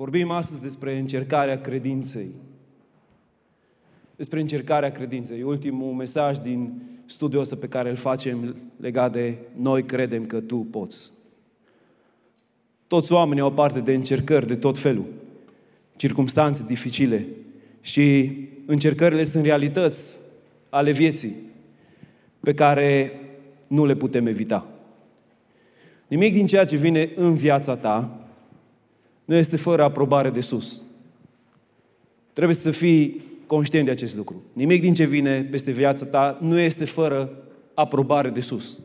Vorbim astăzi despre încercarea credinței. Despre încercarea credinței. E ultimul mesaj din studiul ăsta pe care îl facem legat de noi credem că tu poți. Toți oamenii au parte de încercări de tot felul, circumstanțe dificile și încercările sunt realități ale vieții pe care nu le putem evita. Nimic din ceea ce vine în viața ta nu este fără aprobare de sus. Trebuie să fii conștient de acest lucru. Nimic din ce vine peste viața ta nu este fără aprobare de sus.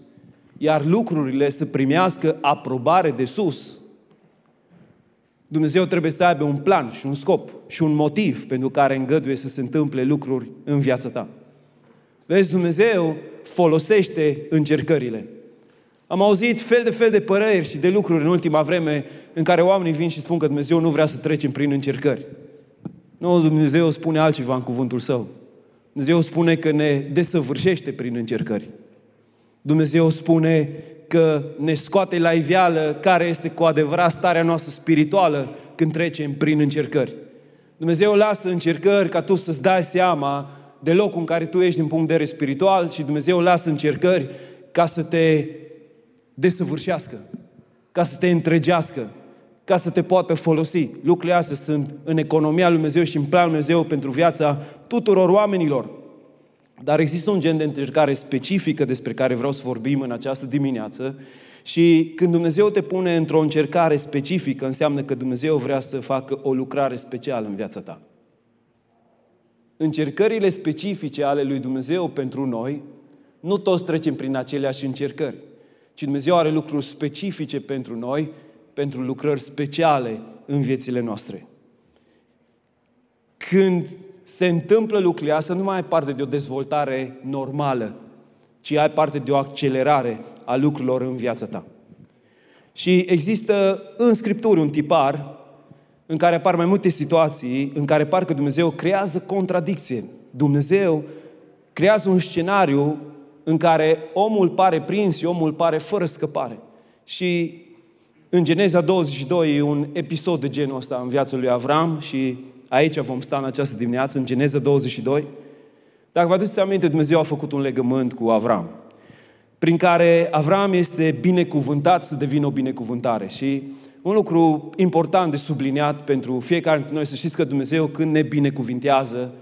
Iar lucrurile să primească aprobare de sus, Dumnezeu trebuie să aibă un plan și un scop și un motiv pentru care îngăduie să se întâmple lucruri în viața ta. Vezi, Dumnezeu folosește încercările. Am auzit fel de fel de păreri și de lucruri în ultima vreme în care oamenii vin și spun că Dumnezeu nu vrea să trecem prin încercări. Nu, Dumnezeu spune altceva în cuvântul Său. Dumnezeu spune că ne desăvârșește prin încercări. Dumnezeu spune că ne scoate la iveală care este cu adevărat starea noastră spirituală când trecem prin încercări. Dumnezeu lasă încercări ca tu să-ți dai seama de locul în care tu ești din punct de vedere spiritual și Dumnezeu lasă încercări ca să te desăvârșească, ca să te întregească, ca să te poată folosi. Lucrurile astea sunt în economia lui Dumnezeu și în planul Dumnezeu pentru viața tuturor oamenilor. Dar există un gen de încercare specifică despre care vreau să vorbim în această dimineață și când Dumnezeu te pune într-o încercare specifică, înseamnă că Dumnezeu vrea să facă o lucrare specială în viața ta. Încercările specifice ale lui Dumnezeu pentru noi, nu toți trecem prin aceleași încercări, ci Dumnezeu are lucruri specifice pentru noi pentru lucrări speciale în viețile noastre. Când se întâmplă lucrurile astea, nu mai ai parte de o dezvoltare normală, ci ai parte de o accelerare a lucrurilor în viața ta. Și există în Scripturi un tipar în care apar mai multe situații în care parcă Dumnezeu creează contradicție. Dumnezeu creează un scenariu în care omul pare prins și omul pare fără scăpare. Și în Geneza 22 e un episod de genul ăsta în viața lui Avram și aici vom sta în această dimineață, în Geneza 22. Dacă vă aduceți aminte, Dumnezeu a făcut un legământ cu Avram, prin care Avram este binecuvântat să devină o binecuvântare. Și un lucru important de subliniat pentru fiecare dintre noi, să știți că Dumnezeu când ne binecuvintează,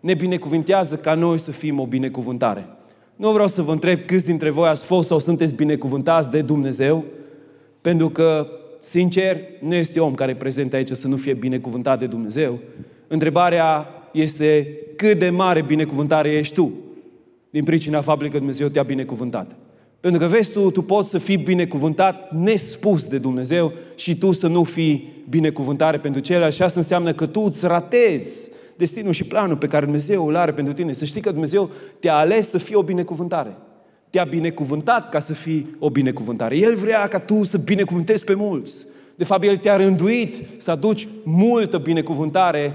ne binecuvintează ca noi să fim o binecuvântare. Nu vreau să vă întreb câți dintre voi ați fost sau sunteți binecuvântați de Dumnezeu, pentru că, sincer, nu este om care e prezent aici să nu fie binecuvântat de Dumnezeu. Întrebarea este cât de mare binecuvântare ești tu din pricina faptului că Dumnezeu te-a binecuvântat. Pentru că vezi tu, tu poți să fii binecuvântat nespus de Dumnezeu și tu să nu fii binecuvântare pentru ceilalți și asta înseamnă că tu îți ratezi destinul și planul pe care Dumnezeu îl are pentru tine. Să știi că Dumnezeu te-a ales să fii o binecuvântare te-a binecuvântat ca să fii o binecuvântare. El vrea ca tu să binecuvântezi pe mulți. De fapt, El te-a rânduit să aduci multă binecuvântare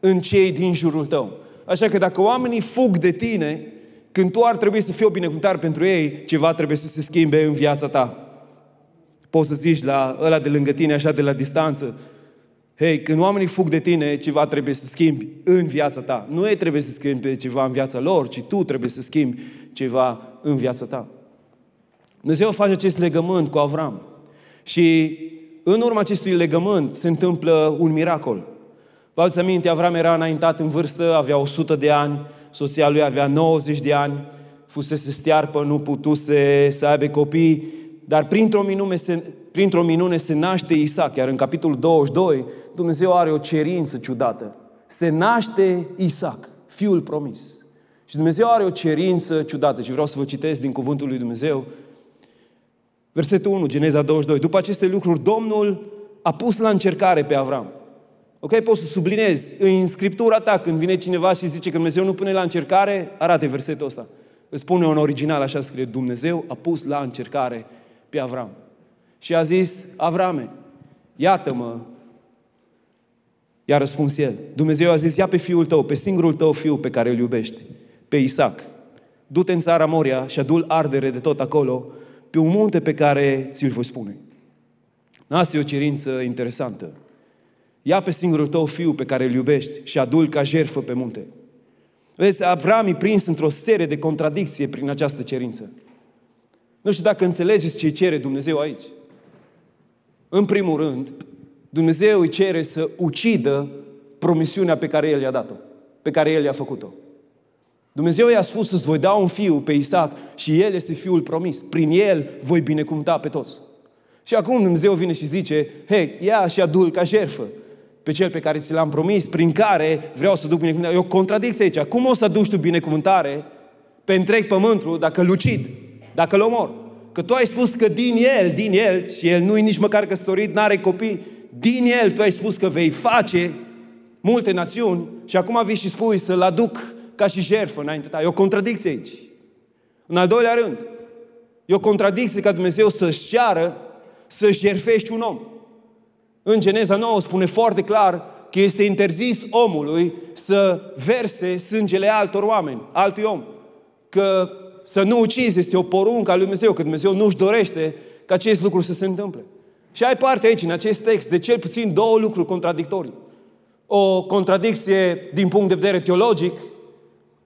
în cei din jurul tău. Așa că dacă oamenii fug de tine, când tu ar trebui să fii o binecuvântare pentru ei, ceva trebuie să se schimbe în viața ta. Poți să zici la ăla de lângă tine, așa de la distanță, Hei, când oamenii fug de tine, ceva trebuie să schimbi în viața ta. Nu ei trebuie să schimbi ceva în viața lor, ci tu trebuie să schimbi ceva în viața ta. Dumnezeu face acest legământ cu Avram. Și în urma acestui legământ se întâmplă un miracol. Vă aduți aminte, Avram era înaintat în vârstă, avea 100 de ani, soția lui avea 90 de ani, fusese stearpă, nu putuse să aibă copii, dar printr-o minune, se, printr-o minune se naște Isaac, iar în capitolul 22 Dumnezeu are o cerință ciudată. Se naște Isaac, fiul promis. Și Dumnezeu are o cerință ciudată și vreau să vă citesc din cuvântul lui Dumnezeu. Versetul 1, Geneza 22. După aceste lucruri, Domnul a pus la încercare pe Avram. Ok? Poți să sublinezi în scriptura ta când vine cineva și zice că Dumnezeu nu pune la încercare, arate versetul ăsta. Îți spune în original, așa scrie, Dumnezeu a pus la încercare pe Avram. Și a zis, Avrame, iată-mă. I-a răspuns el. Dumnezeu a zis, ia pe fiul tău, pe singurul tău fiu pe care îl iubești, pe Isaac. Du-te în țara Moria și adu ardere de tot acolo, pe un munte pe care ți-l voi spune. Asta e o cerință interesantă. ia pe singurul tău fiu pe care îl iubești și adul ca jerfă pe munte. Vezi, Avram e prins într-o serie de contradicție prin această cerință. Nu știu dacă înțelegeți ce cere Dumnezeu aici. În primul rând, Dumnezeu îi cere să ucidă promisiunea pe care El i-a dat-o, pe care El i-a făcut-o. Dumnezeu i-a spus să-ți voi da un fiu pe Isaac și El este fiul promis. Prin El voi binecuvânta pe toți. Și acum Dumnezeu vine și zice, hei, ia și adul ca jerfă pe cel pe care ți l-am promis, prin care vreau să duc binecuvântare. E o contradicție aici. Cum o să aduci tu binecuvântare pe întreg pământul dacă îl ucid, dacă îl omor? Că tu ai spus că din el, din el, și el nu-i nici măcar căsătorit, n-are copii, din el tu ai spus că vei face multe națiuni și acum vii și spui să-l aduc ca și jertfă înainte ta. E o contradicție aici. În al doilea rând, e o contradicție ca Dumnezeu să-și ceară să jerfești un om. În Geneza 9 spune foarte clar că este interzis omului să verse sângele altor oameni, altui om. Că să nu ucizi este o poruncă a lui Dumnezeu, că Dumnezeu nu-și dorește ca acest lucru să se întâmple. Și ai parte aici, în acest text, de cel puțin două lucruri contradictorii. O contradicție din punct de vedere teologic,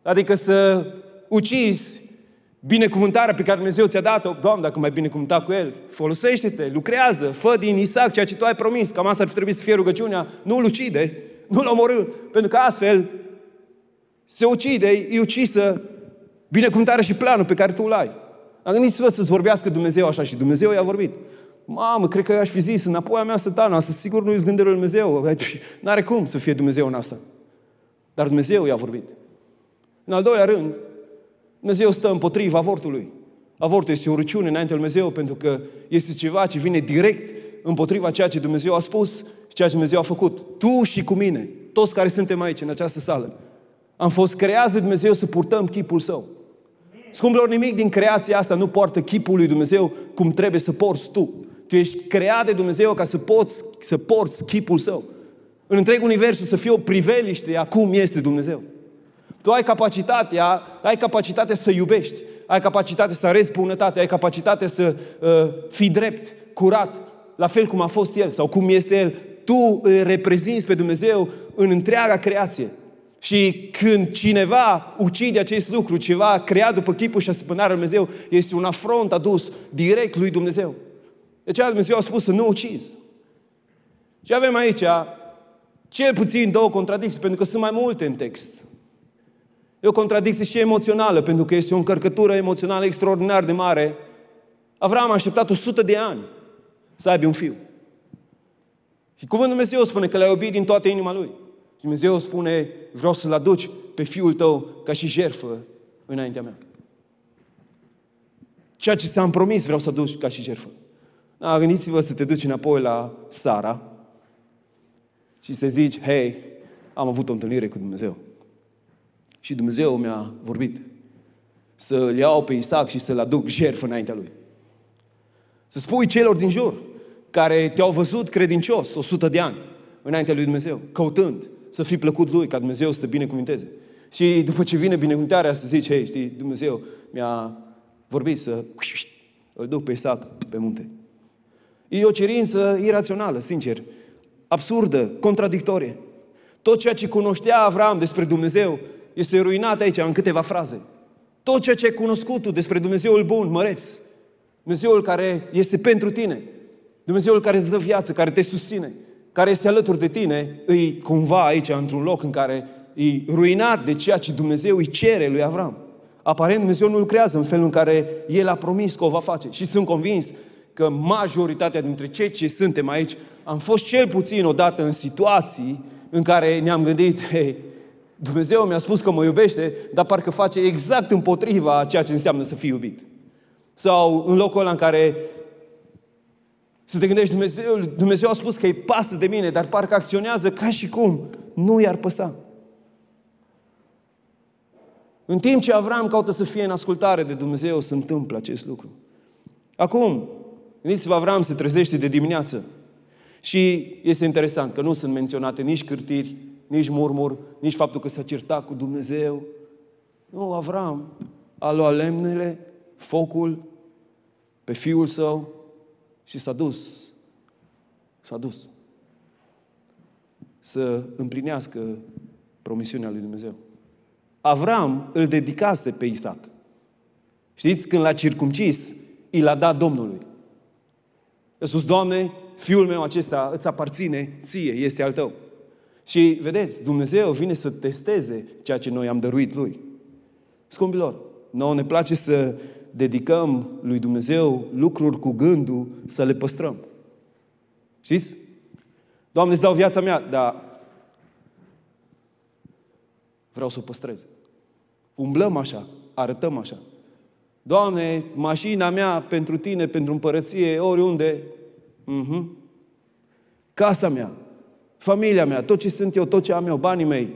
adică să ucizi binecuvântarea pe care Dumnezeu ți-a dat-o, Doamne, dacă mai binecuvântat cu El, folosește-te, lucrează, fă din Isaac ceea ce tu ai promis, cam asta ar fi trebuit să fie rugăciunea, nu-l ucide, nu-l omorâ, pentru că astfel se ucide, e ucisă binecuvântarea și planul pe care tu îl ai. Am gândit-vă să-ți vorbească Dumnezeu așa și Dumnezeu i-a vorbit. Mamă, cred că aș fi zis, înapoi a mea satana, asta sigur nu-i gândirea lui Dumnezeu. N-are cum să fie Dumnezeu în asta. Dar Dumnezeu i-a vorbit. În al doilea rând, Dumnezeu stă împotriva avortului. Avortul este o răciune înainte lui Dumnezeu pentru că este ceva ce vine direct împotriva ceea ce Dumnezeu a spus și ceea ce Dumnezeu a făcut. Tu și cu mine, toți care suntem aici, în această sală, am fost creați de Dumnezeu să purtăm chipul Său. Scumpilor, nimic din creația asta nu poartă chipul lui Dumnezeu cum trebuie să porți tu. Tu ești creat de Dumnezeu ca să poți să porți chipul Său. În întreg universul să fie o priveliște a cum este Dumnezeu. Tu ai capacitatea, ai capacitatea să iubești, ai capacitatea să arezi bunătate, ai capacitatea să uh, fii drept, curat, la fel cum a fost El sau cum este El. Tu îl reprezinți pe Dumnezeu în întreaga creație. Și când cineva ucide acest lucru, ceva creat după chipul și asemănarea lui Dumnezeu, este un afront adus direct lui Dumnezeu. De aceea Dumnezeu a spus să nu ucizi. Și avem aici cel puțin două contradicții, pentru că sunt mai multe în text. E o contradicție și emoțională, pentru că este o încărcătură emoțională extraordinar de mare. Avram a așteptat 100 de ani să aibă un fiu. Și cuvântul Dumnezeu spune că l-a iubit din toată inima lui. Și Dumnezeu spune, vreau să-l aduci pe fiul tău ca și jerfă înaintea mea. Ceea ce ți-am promis vreau să aduci ca și jerfă. Da, gândiți-vă să te duci înapoi la Sara și să zici, hei, am avut o întâlnire cu Dumnezeu. Și Dumnezeu mi-a vorbit să-l iau pe Isaac și să-l aduc jertfă înaintea lui. Să spui celor din jur, care te-au văzut credincios 100 de ani înaintea lui Dumnezeu, căutând să fii plăcut lui, ca Dumnezeu să te binecuvinteze. Și după ce vine binecuvântarea să zici, hei, știi, Dumnezeu mi-a vorbit să îl duc pe Isaac pe munte. E o cerință irațională, sincer, absurdă, contradictorie. Tot ceea ce cunoștea Avram despre Dumnezeu este ruinat aici în câteva fraze. Tot ceea ce ai cunoscut tu despre Dumnezeul bun, măreț, Dumnezeul care este pentru tine, Dumnezeul care îți dă viață, care te susține, care este alături de tine, îi cumva aici, într-un loc în care e ruinat de ceea ce Dumnezeu îi cere lui Avram. Aparent Dumnezeu nu lucrează în felul în care El a promis că o va face. Și sunt convins că majoritatea dintre cei ce suntem aici am fost cel puțin odată în situații în care ne-am gândit, hei, Dumnezeu mi-a spus că mă iubește, dar parcă face exact împotriva a ceea ce înseamnă să fii iubit. Sau în locul ăla în care să te gândești, Dumnezeu, Dumnezeu a spus că îi pasă de mine, dar parcă acționează ca și cum nu i-ar păsa. În timp ce Avram caută să fie în ascultare de Dumnezeu, se întâmplă acest lucru. Acum, gândiți-vă, Avram se trezește de dimineață. Și este interesant că nu sunt menționate nici cârtiri, nici murmur, nici faptul că s-a certat cu Dumnezeu. Nu, Avram a luat lemnele, focul, pe fiul său și s-a dus. S-a dus. să împlinească promisiunea lui Dumnezeu. Avram îl dedicase pe Isaac. Știți, când l-a circumcis, i l-a dat Domnului. A spus, Doamne, fiul meu acesta îți aparține ție, este al tău. Și vedeți, Dumnezeu vine să testeze ceea ce noi am dăruit Lui. Scumpilor, nouă ne place să dedicăm lui Dumnezeu lucruri cu gândul să le păstrăm. Știți? Doamne, îți dau viața mea, dar vreau să o păstrez. Umblăm așa, arătăm așa. Doamne, mașina mea pentru tine, pentru împărăție, oriunde, uh-huh. casa mea, familia mea, tot ce sunt eu, tot ce am eu, banii mei,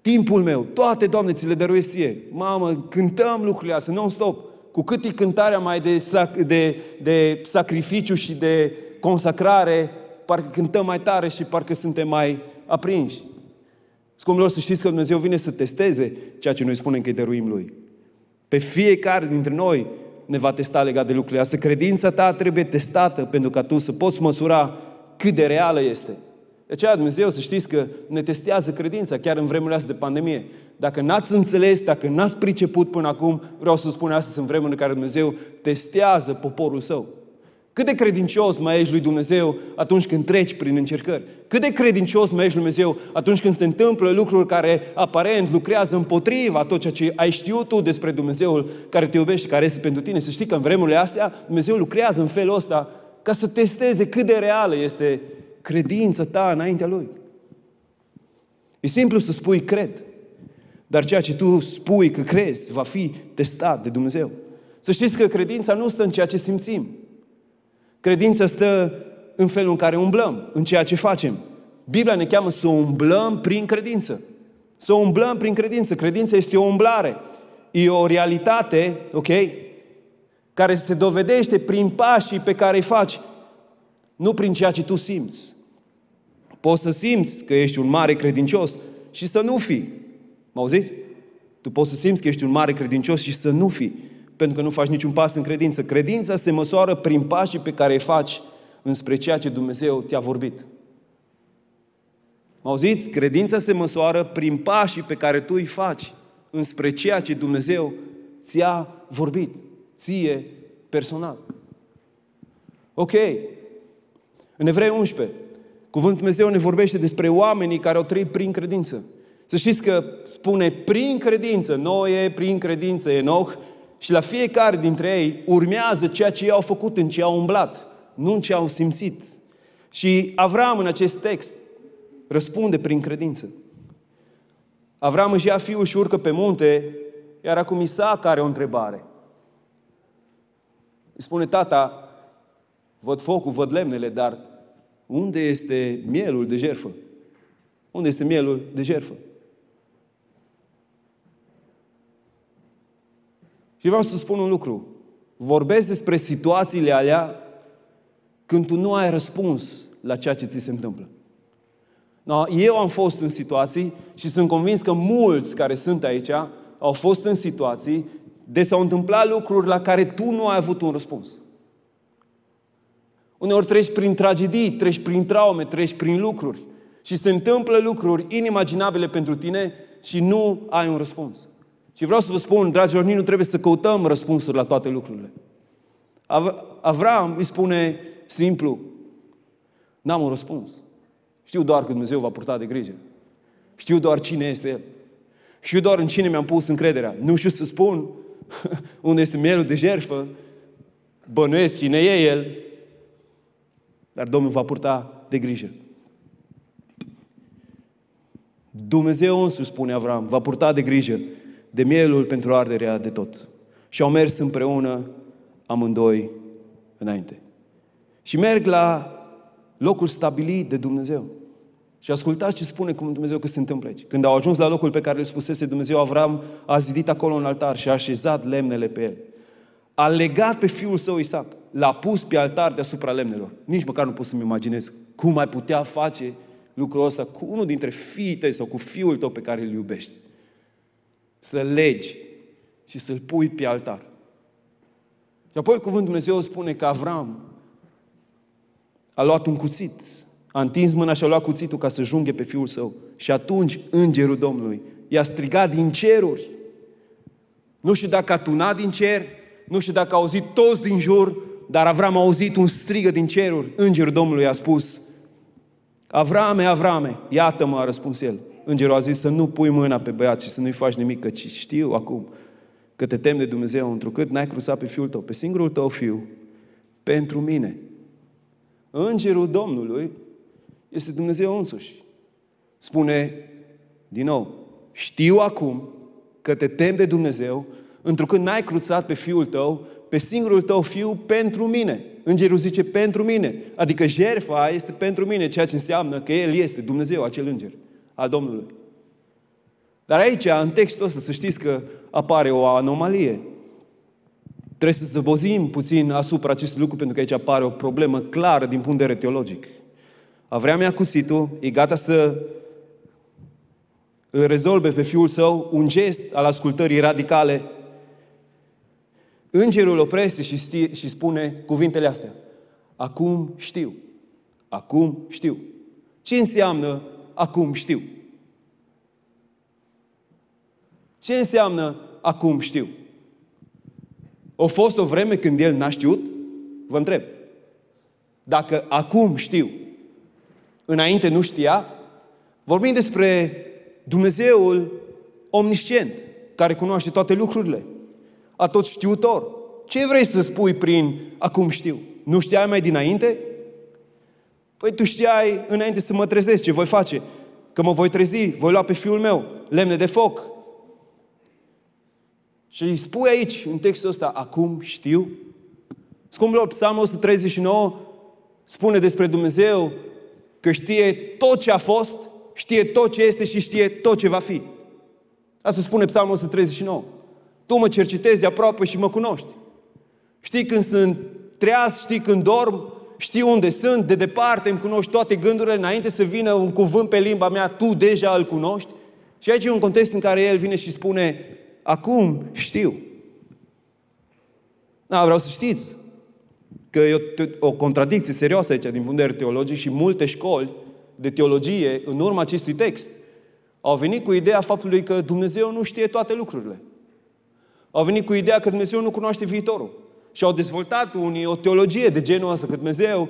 timpul meu, toate, Doamne, ți le dăruiesc ție. Mamă, cântăm lucrurile astea, non-stop. Cu cât e cântarea mai de, sac, de, de sacrificiu și de consacrare, parcă cântăm mai tare și parcă suntem mai aprinși. Scumpilor, să știți că Dumnezeu vine să testeze ceea ce noi spunem că îi dăruim Lui. Pe fiecare dintre noi ne va testa legat de lucrurile astea. Credința ta trebuie testată pentru ca tu să poți măsura cât de reală este. De aceea Dumnezeu să știți că ne testează credința chiar în vremurile astea de pandemie. Dacă n-ați înțeles, dacă n-ați priceput până acum, vreau să spun astăzi în vremurile în care Dumnezeu testează poporul său. Cât de credincios mai ești lui Dumnezeu atunci când treci prin încercări? Cât de credincios mai ești lui Dumnezeu atunci când se întâmplă lucruri care aparent lucrează împotriva tot ceea ce ai știut tu despre Dumnezeul care te iubește, care este pentru tine? Să știi că în vremurile astea Dumnezeu lucrează în felul ăsta ca să testeze cât de reală este credința ta înaintea Lui. E simplu să spui cred, dar ceea ce tu spui că crezi va fi testat de Dumnezeu. Să știți că credința nu stă în ceea ce simțim. Credința stă în felul în care umblăm, în ceea ce facem. Biblia ne cheamă să umblăm prin credință. Să umblăm prin credință. Credința este o umblare. E o realitate, ok? Care se dovedește prin pașii pe care îi faci. Nu prin ceea ce tu simți. Poți să simți că ești un mare credincios și să nu fii. Mă auziți? Tu poți să simți că ești un mare credincios și să nu fii pentru că nu faci niciun pas în credință. Credința se măsoară prin pașii pe care îi faci înspre ceea ce Dumnezeu ți-a vorbit. Mă auziți? Credința se măsoară prin pașii pe care tu îi faci înspre ceea ce Dumnezeu ți-a vorbit. Ție personal. Ok. În Evrei 11, Cuvântul Dumnezeu ne vorbește despre oamenii care au trăit prin credință. Să știți că spune prin credință, Noe, prin credință, Enoch, și la fiecare dintre ei urmează ceea ce ei au făcut, în ce au umblat, nu în ce au simțit. Și Avram în acest text răspunde prin credință. Avram își ia fiul și urcă pe munte, iar acum Isaac are o întrebare. Îi spune, tata, văd focul, văd lemnele, dar unde este mielul de jerfă? Unde este mielul de jerfă? Și vreau să spun un lucru. Vorbesc despre situațiile alea când tu nu ai răspuns la ceea ce ți se întâmplă. No, eu am fost în situații și sunt convins că mulți care sunt aici au fost în situații de s-au întâmplat lucruri la care tu nu ai avut un răspuns. Uneori treci prin tragedii, treci prin traume, treci prin lucruri și se întâmplă lucruri inimaginabile pentru tine și nu ai un răspuns. Și vreau să vă spun, dragilor, nici nu trebuie să căutăm răspunsuri la toate lucrurile. Avram îi spune simplu, n-am un răspuns. Știu doar că Dumnezeu va purta de grijă. Știu doar cine este El. Știu doar în cine mi-am pus încrederea. Nu știu să spun unde este mielul de jertfă, bănuiesc cine e El, dar Domnul va purta de grijă. Dumnezeu însuși, spune Avram, va purta de grijă de mielul pentru arderea de tot. Și au mers împreună amândoi înainte. Și merg la locul stabilit de Dumnezeu. Și ascultați ce spune cum Dumnezeu că se întâmplă aici. Când au ajuns la locul pe care îl spusese Dumnezeu, Avram a zidit acolo un altar și a așezat lemnele pe el. A legat pe fiul său Isaac. L-a pus pe altar deasupra lemnelor. Nici măcar nu pot să-mi imaginez cum ai putea face lucrul ăsta cu unul dintre fiii tăi sau cu fiul tău pe care îl iubești să legi și să-l pui pe altar. Și apoi cuvântul Dumnezeu spune că Avram a luat un cuțit, A întins mâna și a luat cuțitul ca să junghe pe fiul său. Și atunci îngerul Domnului i-a strigat din ceruri. Nu știu dacă a tunat din cer, nu știu dacă a auzit toți din jur, dar Avram a auzit un strigă din ceruri. Îngerul Domnului a spus, Avrame, Avrame, iată-mă, a răspuns el. Îngerul a zis să nu pui mâna pe băiat și să nu-i faci nimic, că știu acum că te tem de Dumnezeu, întrucât n-ai cruzat pe fiul tău, pe singurul tău fiu, pentru mine. Îngerul Domnului este Dumnezeu însuși. Spune, din nou, știu acum că te tem de Dumnezeu, întrucât n-ai cruțat pe fiul tău, pe singurul tău fiu pentru mine. Îngerul zice pentru mine. Adică jerfa este pentru mine, ceea ce înseamnă că El este Dumnezeu, acel înger al Domnului. Dar aici, în textul ăsta, să știți că apare o anomalie. Trebuie să zăbozim puțin asupra acestui lucru, pentru că aici apare o problemă clară din punct de vedere teologic. Avram ia cuțitul, e gata să îl rezolve pe fiul său, un gest al ascultării radicale. Îngerul oprește și, sti, și spune cuvintele astea. Acum știu. Acum știu. Ce înseamnă acum știu? Ce înseamnă acum știu? O fost o vreme când el n-a știut? Vă întreb. Dacă acum știu, înainte nu știa, vorbim despre Dumnezeul omniscient, care cunoaște toate lucrurile, a tot știutor. Ce vrei să spui prin acum știu? Nu știai mai dinainte? Păi tu știai înainte să mă trezesc ce voi face. Că mă voi trezi, voi lua pe fiul meu lemne de foc, și îi spui aici, în textul ăsta, acum știu. Scumpilor, Psalmul 139 spune despre Dumnezeu că știe tot ce a fost, știe tot ce este și știe tot ce va fi. Asta spune Psalmul 139. Tu mă cercetezi de aproape și mă cunoști. Știi când sunt treaz, știi când dorm, știi unde sunt, de departe îmi cunoști toate gândurile, înainte să vină un cuvânt pe limba mea, tu deja îl cunoști. Și aici e un context în care el vine și spune, acum știu. Da, vreau să știți că e o, o contradicție serioasă aici din punct de vedere teologic și multe școli de teologie în urma acestui text au venit cu ideea faptului că Dumnezeu nu știe toate lucrurile. Au venit cu ideea că Dumnezeu nu cunoaște viitorul. Și au dezvoltat unii o teologie de genul ăsta, că Dumnezeu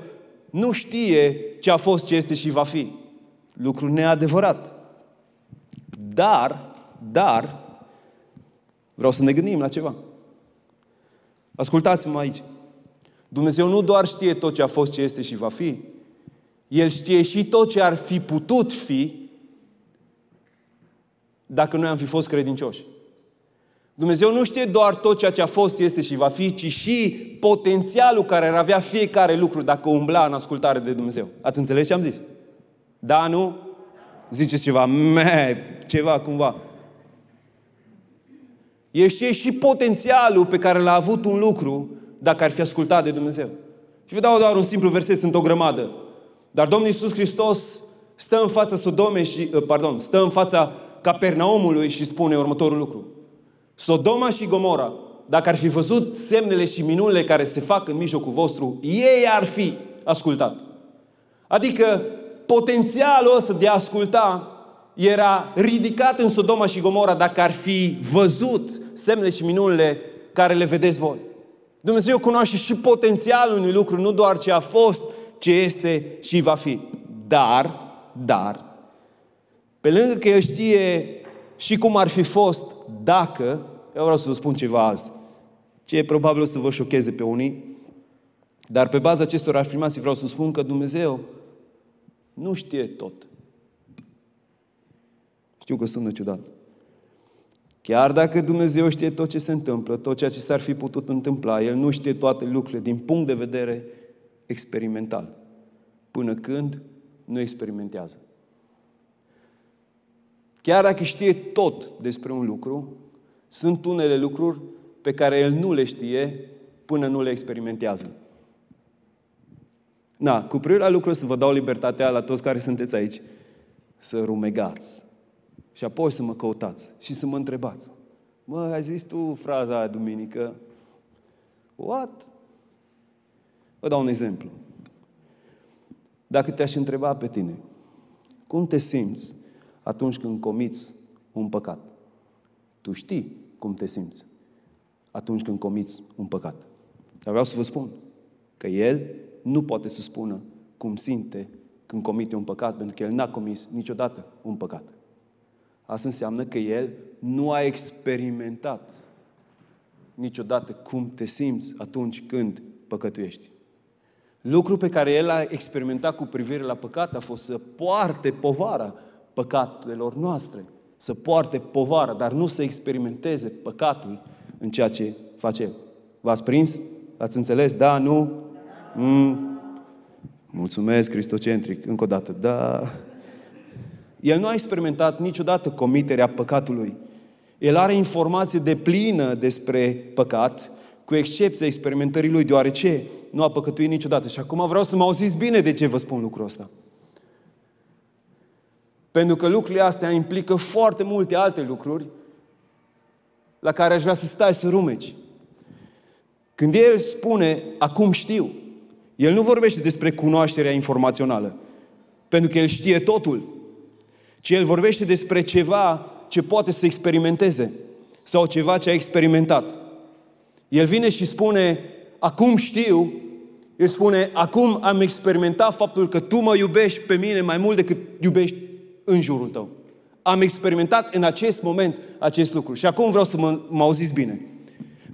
nu știe ce a fost, ce este și va fi. Lucru neadevărat. Dar, dar, Vreau să ne gândim la ceva. Ascultați-mă aici. Dumnezeu nu doar știe tot ce a fost, ce este și va fi, El știe și tot ce ar fi putut fi dacă noi am fi fost credincioși. Dumnezeu nu știe doar tot ceea ce a fost, este și va fi, ci și potențialul care ar avea fiecare lucru dacă umbla în ascultare de Dumnezeu. Ați înțeles ce am zis? Da, nu? Ziceți ceva, me, ceva cumva. El știe și potențialul pe care l-a avut un lucru dacă ar fi ascultat de Dumnezeu. Și vă dau doar un simplu verset, sunt o grămadă. Dar Domnul Iisus Hristos stă în fața Sodome și, uh, pardon, stă în fața Capernaumului și spune următorul lucru. Sodoma și Gomora, dacă ar fi văzut semnele și minunile care se fac în mijlocul vostru, ei ar fi ascultat. Adică potențialul ăsta de a asculta era ridicat în Sodoma și Gomora dacă ar fi văzut semnele și minunile care le vedeți voi. Dumnezeu cunoaște și potențialul unui lucru, nu doar ce a fost, ce este și va fi. Dar, dar, pe lângă că El știe și cum ar fi fost dacă, eu vreau să vă spun ceva azi, ce e probabil o să vă șocheze pe unii, dar pe baza acestor afirmații vreau să spun că Dumnezeu nu știe tot. Știu că sună ciudat. Chiar dacă Dumnezeu știe tot ce se întâmplă, tot ceea ce s-ar fi putut întâmpla, El nu știe toate lucrurile din punct de vedere experimental. Până când nu experimentează. Chiar dacă știe tot despre un lucru, sunt unele lucruri pe care El nu le știe până nu le experimentează. Na, cu privire la lucruri să vă dau libertatea la toți care sunteți aici, să rumegați, și apoi să mă căutați și să mă întrebați. Mă, ai zis tu fraza aia duminică? What? Vă dau un exemplu. Dacă te-aș întreba pe tine, cum te simți atunci când comiți un păcat? Tu știi cum te simți atunci când comiți un păcat. Dar vreau să vă spun că El nu poate să spună cum simte când comite un păcat, pentru că El n-a comis niciodată un păcat. Asta înseamnă că El nu a experimentat niciodată cum te simți atunci când păcătuiești. Lucru pe care el a experimentat cu privire la păcat a fost să poarte povara păcatelor noastre. Să poarte povara, dar nu să experimenteze păcatul în ceea ce face el. V-ați prins? Ați înțeles? Da? Nu? Mm. Mulțumesc, cristocentric. Încă o dată. Da. El nu a experimentat niciodată comiterea păcatului. El are informație de plină despre păcat, cu excepția experimentării lui, deoarece nu a păcătuit niciodată. Și acum vreau să mă auziți bine de ce vă spun lucrul ăsta. Pentru că lucrurile astea implică foarte multe alte lucruri la care aș vrea să stai să rumeci. Când El spune, acum știu, El nu vorbește despre cunoașterea informațională, pentru că El știe totul, ci El vorbește despre ceva ce poate să experimenteze sau ceva ce a experimentat. El vine și spune, acum știu, el spune, acum am experimentat faptul că tu mă iubești pe mine mai mult decât iubești în jurul tău. Am experimentat în acest moment acest lucru. Și acum vreau să mă, mă auziți bine.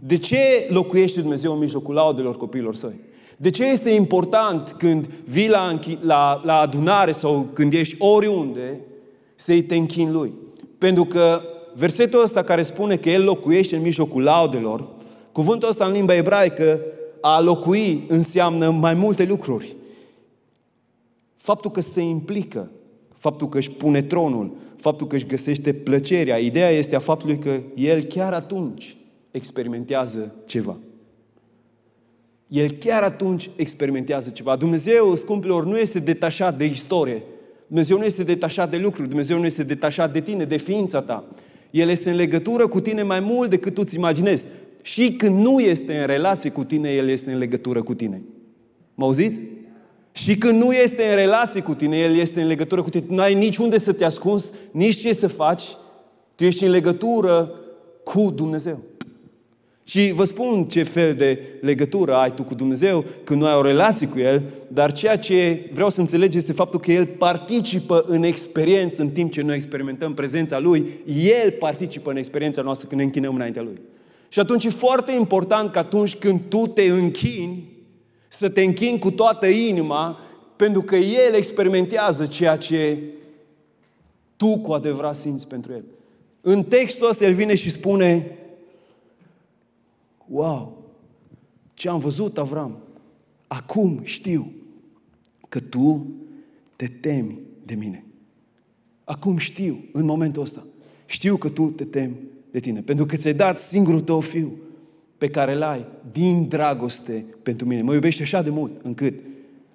De ce locuiește Dumnezeu în mijlocul laudelor copiilor săi? De ce este important când vii la, la, la adunare sau când ești oriunde să-i te închin Lui? Pentru că versetul ăsta care spune că El locuiește în mijlocul laudelor, cuvântul ăsta în limba ebraică, a locui înseamnă mai multe lucruri. Faptul că se implică, faptul că își pune tronul, faptul că își găsește plăcerea. Ideea este a faptului că El chiar atunci experimentează ceva. El chiar atunci experimentează ceva. Dumnezeu, scumpilor, nu este detașat de istorie. Dumnezeu nu este detașat de lucruri, Dumnezeu nu este detașat de tine, de ființa ta. El este în legătură cu tine mai mult decât tu îți imaginezi. Și când nu este în relație cu tine, El este în legătură cu tine. Mă auziți? Și când nu este în relație cu tine, El este în legătură cu tine. Nu ai nici unde să te ascunzi, nici ce să faci. Tu ești în legătură cu Dumnezeu. Și vă spun ce fel de legătură ai tu cu Dumnezeu când nu ai o relație cu El, dar ceea ce vreau să înțelegi este faptul că El participă în experiență în timp ce noi experimentăm prezența Lui. El participă în experiența noastră când ne închinăm înaintea Lui. Și atunci e foarte important că atunci când tu te închini, să te închini cu toată inima, pentru că El experimentează ceea ce tu cu adevărat simți pentru El. În textul ăsta El vine și spune, wow, ce am văzut, Avram, acum știu că tu te temi de mine. Acum știu, în momentul ăsta, știu că tu te temi de tine. Pentru că ți-ai dat singurul tău fiu pe care l ai din dragoste pentru mine. Mă iubește așa de mult încât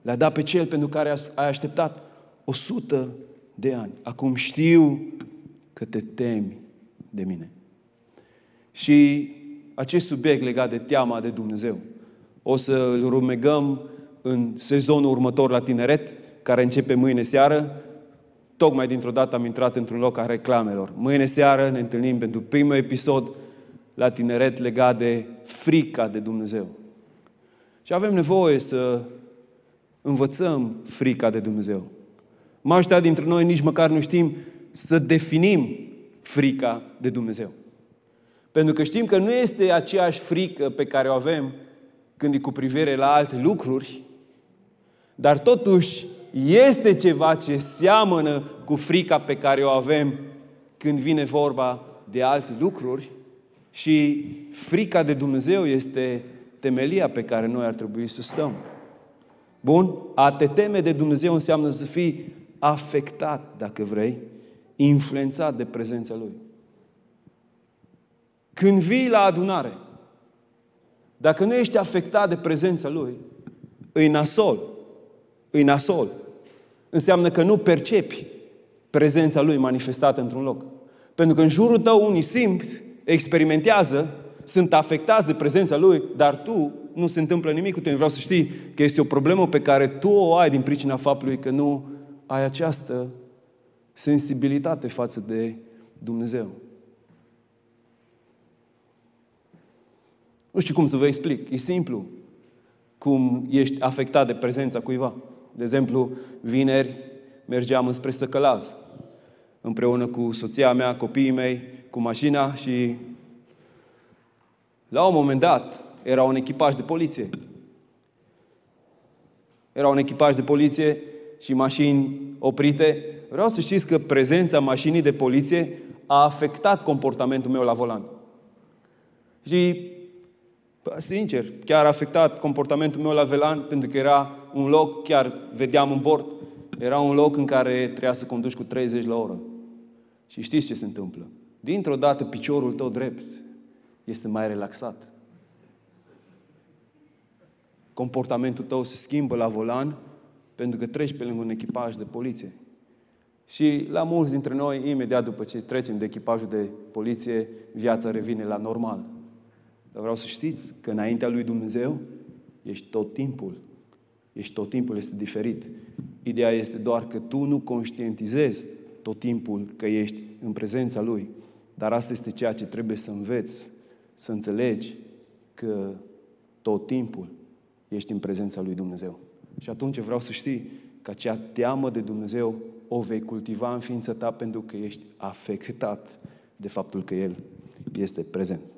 l-a dat pe cel pentru care ai așteptat o sută de ani. Acum știu că te temi de mine. Și acest subiect legat de teama de Dumnezeu. O să îl rumegăm în sezonul următor la tineret, care începe mâine seară. Tocmai dintr-o dată am intrat într-un loc a reclamelor. Mâine seară ne întâlnim pentru primul episod la tineret legat de frica de Dumnezeu. Și avem nevoie să învățăm frica de Dumnezeu. Majoritatea dintre noi nici măcar nu știm să definim frica de Dumnezeu. Pentru că știm că nu este aceeași frică pe care o avem când e cu privire la alte lucruri, dar totuși este ceva ce seamănă cu frica pe care o avem când vine vorba de alte lucruri și frica de Dumnezeu este temelia pe care noi ar trebui să stăm. Bun? A te teme de Dumnezeu înseamnă să fii afectat, dacă vrei, influențat de prezența Lui. Când vii la adunare, dacă nu ești afectat de prezența Lui, îi nasol. Îi nasol. Înseamnă că nu percepi prezența Lui manifestată într-un loc. Pentru că în jurul tău unii simt, experimentează, sunt afectați de prezența Lui, dar tu nu se întâmplă nimic cu tine. Vreau să știi că este o problemă pe care tu o ai din pricina faptului că nu ai această sensibilitate față de Dumnezeu. Nu știu cum să vă explic. E simplu cum ești afectat de prezența cuiva. De exemplu, vineri mergeam înspre Săcălaz împreună cu soția mea, copiii mei, cu mașina și la un moment dat era un echipaj de poliție. Era un echipaj de poliție și mașini oprite. Vreau să știți că prezența mașinii de poliție a afectat comportamentul meu la volan. Și, sincer, chiar a afectat comportamentul meu la volan pentru că era un loc, chiar vedeam în bord, era un loc în care trebuia să conduci cu 30 la oră. Și știți ce se întâmplă? Dintr-o dată piciorul tău drept este mai relaxat. Comportamentul tău se schimbă la volan pentru că treci pe lângă un echipaj de poliție. Și la mulți dintre noi, imediat după ce trecem de echipajul de poliție, viața revine la normal. Dar vreau să știți că înaintea lui Dumnezeu ești tot timpul. Ești tot timpul, este diferit. Ideea este doar că tu nu conștientizezi tot timpul că ești în prezența Lui. Dar asta este ceea ce trebuie să înveți, să înțelegi că tot timpul ești în prezența Lui Dumnezeu. Și atunci vreau să știi că acea teamă de Dumnezeu o vei cultiva în ființa ta pentru că ești afectat de faptul că El este prezent.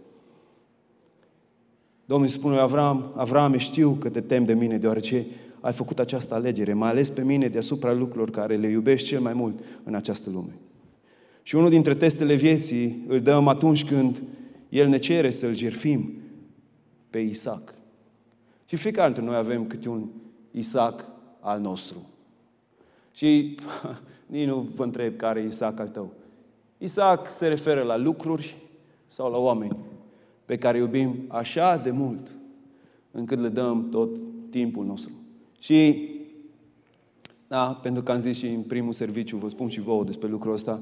Domnul spune lui Avram, Avram, știu că te tem de mine, deoarece ai făcut această alegere, mai ales pe mine deasupra lucrurilor care le iubești cel mai mult în această lume. Și unul dintre testele vieții îl dăm atunci când El ne cere să-L jerfim pe Isaac. Și fiecare dintre noi avem câte un Isaac al nostru. Și nici nu vă întreb care e Isaac al tău. Isaac se referă la lucruri sau la oameni pe care iubim așa de mult încât le dăm tot timpul nostru. Și, da, pentru că am zis și în primul serviciu, vă spun și vouă despre lucrul ăsta,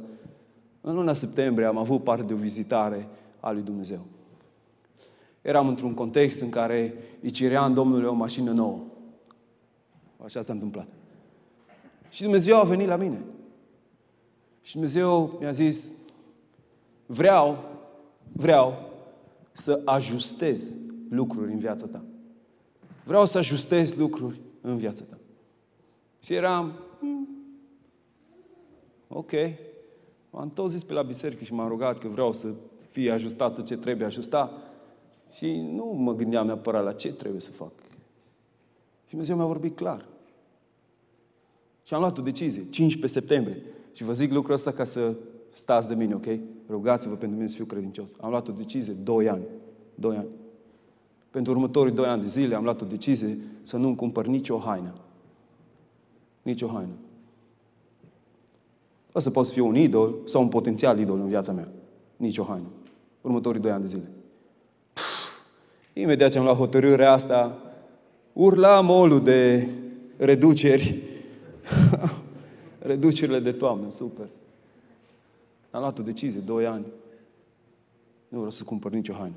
în luna septembrie am avut parte de o vizitare a lui Dumnezeu. Eram într-un context în care îi cerea în Domnului o mașină nouă. Așa s-a întâmplat. Și Dumnezeu a venit la mine. Și Dumnezeu mi-a zis, vreau, vreau să ajustez lucruri în viața ta. Vreau să ajustez lucruri în viața ta. Și eram, hmm, ok, m-am tot zis pe la biserică și m-am rugat că vreau să fie ajustat ce trebuie ajustat. Și nu mă gândeam neapărat la ce trebuie să fac. Și Dumnezeu mi-a vorbit clar. Și am luat o decizie, 15 septembrie. Și vă zic lucrul ăsta ca să stați de mine, ok? Rugați-vă pentru mine să fiu credincios. Am luat o decizie, 2 ani. 2 ani. Pentru următorii 2 ani de zile am luat o decizie să nu-mi cumpăr nicio haină. Nicio haină. O să pot fi un idol sau un potențial idol în viața mea. Nicio haină. Următorii 2 ani de zile. Pff, imediat ce am luat hotărârea asta, urla molul de reduceri. Reducerile de toamnă, super. Am luat o decizie, 2 ani. Nu vreau să cumpăr nicio haină.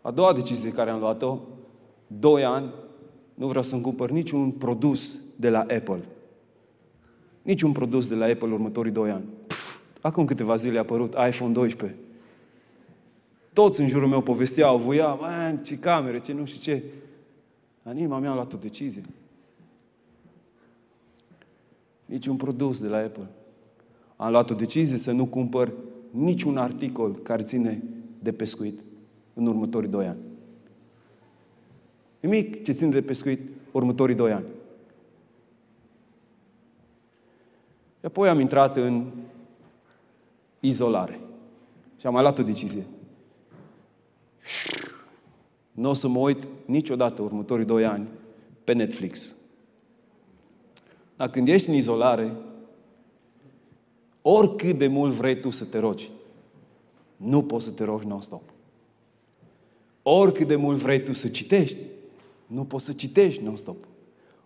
A doua decizie care am luat-o, doi ani, nu vreau să-mi cumpăr niciun produs de la Apple. Niciun produs de la Apple următorii doi ani. Pff, acum câteva zile a apărut iPhone 12. Toți în jurul meu povesteau, voia, man, ce camere, ce nu știu ce. Dar inima mea a luat o decizie. Niciun produs de la Apple. Am luat o decizie să nu cumpăr niciun articol care ține de pescuit în următorii doi ani. Nimic ce ține de pescuit următorii doi ani. Și apoi am intrat în izolare. Și am mai luat o decizie. Nu o să mă uit niciodată următorii doi ani pe Netflix. Dar când ești în izolare, oricât de mult vrei tu să te rogi, nu poți să te rogi non-stop. Oricât de mult vrei tu să citești, nu poți să citești non-stop.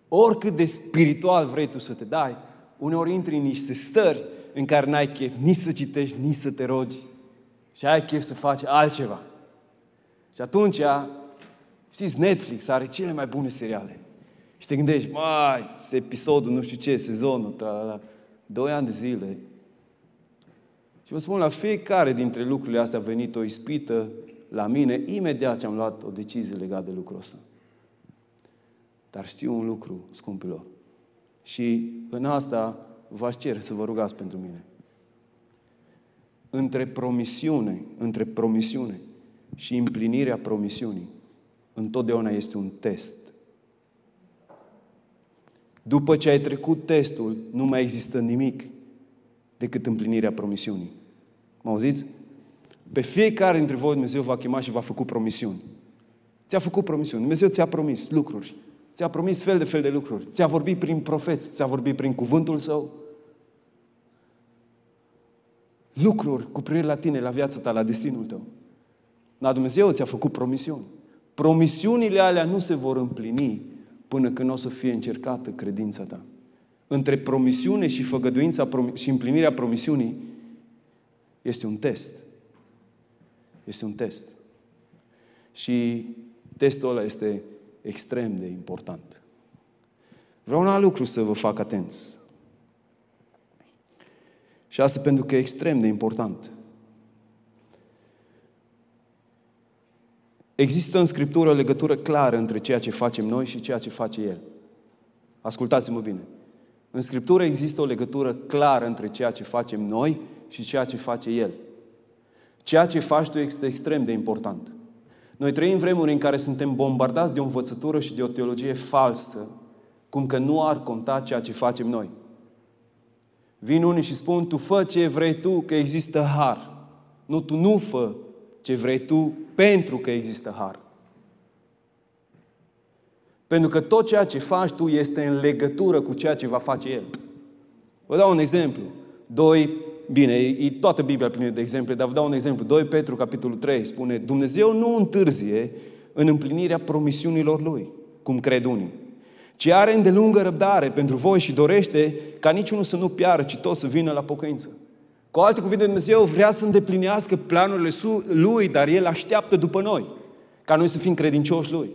Oricât de spiritual vrei tu să te dai, uneori intri în niște stări în care n-ai chef nici să citești, nici să te rogi. Și ai chef să faci altceva. Și atunci Știți, Netflix are cele mai bune seriale. Și te gândești, mai, episodul, nu știu ce, sezonul, tra, doi ani de zile. Și vă spun, la fiecare dintre lucrurile astea a venit o ispită la mine, imediat ce am luat o decizie legată de lucrul ăsta. Dar știu un lucru, scumpilor. Și în asta v-aș cere să vă rugați pentru mine. Între promisiune, între promisiune și împlinirea promisiunii, întotdeauna este un test. După ce ai trecut testul, nu mai există nimic decât împlinirea promisiunii. Mă auziți? Pe fiecare dintre voi Dumnezeu va chema și va făcut promisiuni. Ți-a făcut promisiuni. Dumnezeu ți-a promis lucruri. Ți-a promis fel de fel de lucruri. Ți-a vorbit prin profeți, ți-a vorbit prin cuvântul său. Lucruri cu privire la tine, la viața ta, la destinul tău. Dar Dumnezeu ți-a făcut promisiuni. Promisiunile alea nu se vor împlini până când o să fie încercată credința ta. Între promisiune și făgăduința și împlinirea promisiunii este un test. Este un test. Și testul ăla este extrem de important. Vreau un alt lucru să vă fac atenți. Și asta pentru că e extrem de important. Există în Scriptură o legătură clară între ceea ce facem noi și ceea ce face El. Ascultați-mă bine. În Scriptură există o legătură clară între ceea ce facem noi și ceea ce face El. Ceea ce faci tu este extrem de important. Noi trăim vremuri în care suntem bombardați de o învățătură și de o teologie falsă, cum că nu ar conta ceea ce facem noi. Vin unii și spun, tu fă ce vrei tu, că există har. Nu, tu nu fă ce vrei tu, pentru că există har. Pentru că tot ceea ce faci tu este în legătură cu ceea ce va face El. Vă dau un exemplu. 2 Bine, e toată Biblia plină de exemple, dar vă dau un exemplu. 2 Petru, capitolul 3, spune Dumnezeu nu întârzie în împlinirea promisiunilor Lui, cum cred unii, ci are îndelungă răbdare pentru voi și dorește ca niciunul să nu piară, ci tot să vină la pocăință. Cu alte cuvinte, Dumnezeu vrea să îndeplinească planurile Lui, dar El așteaptă după noi, ca noi să fim credincioși Lui.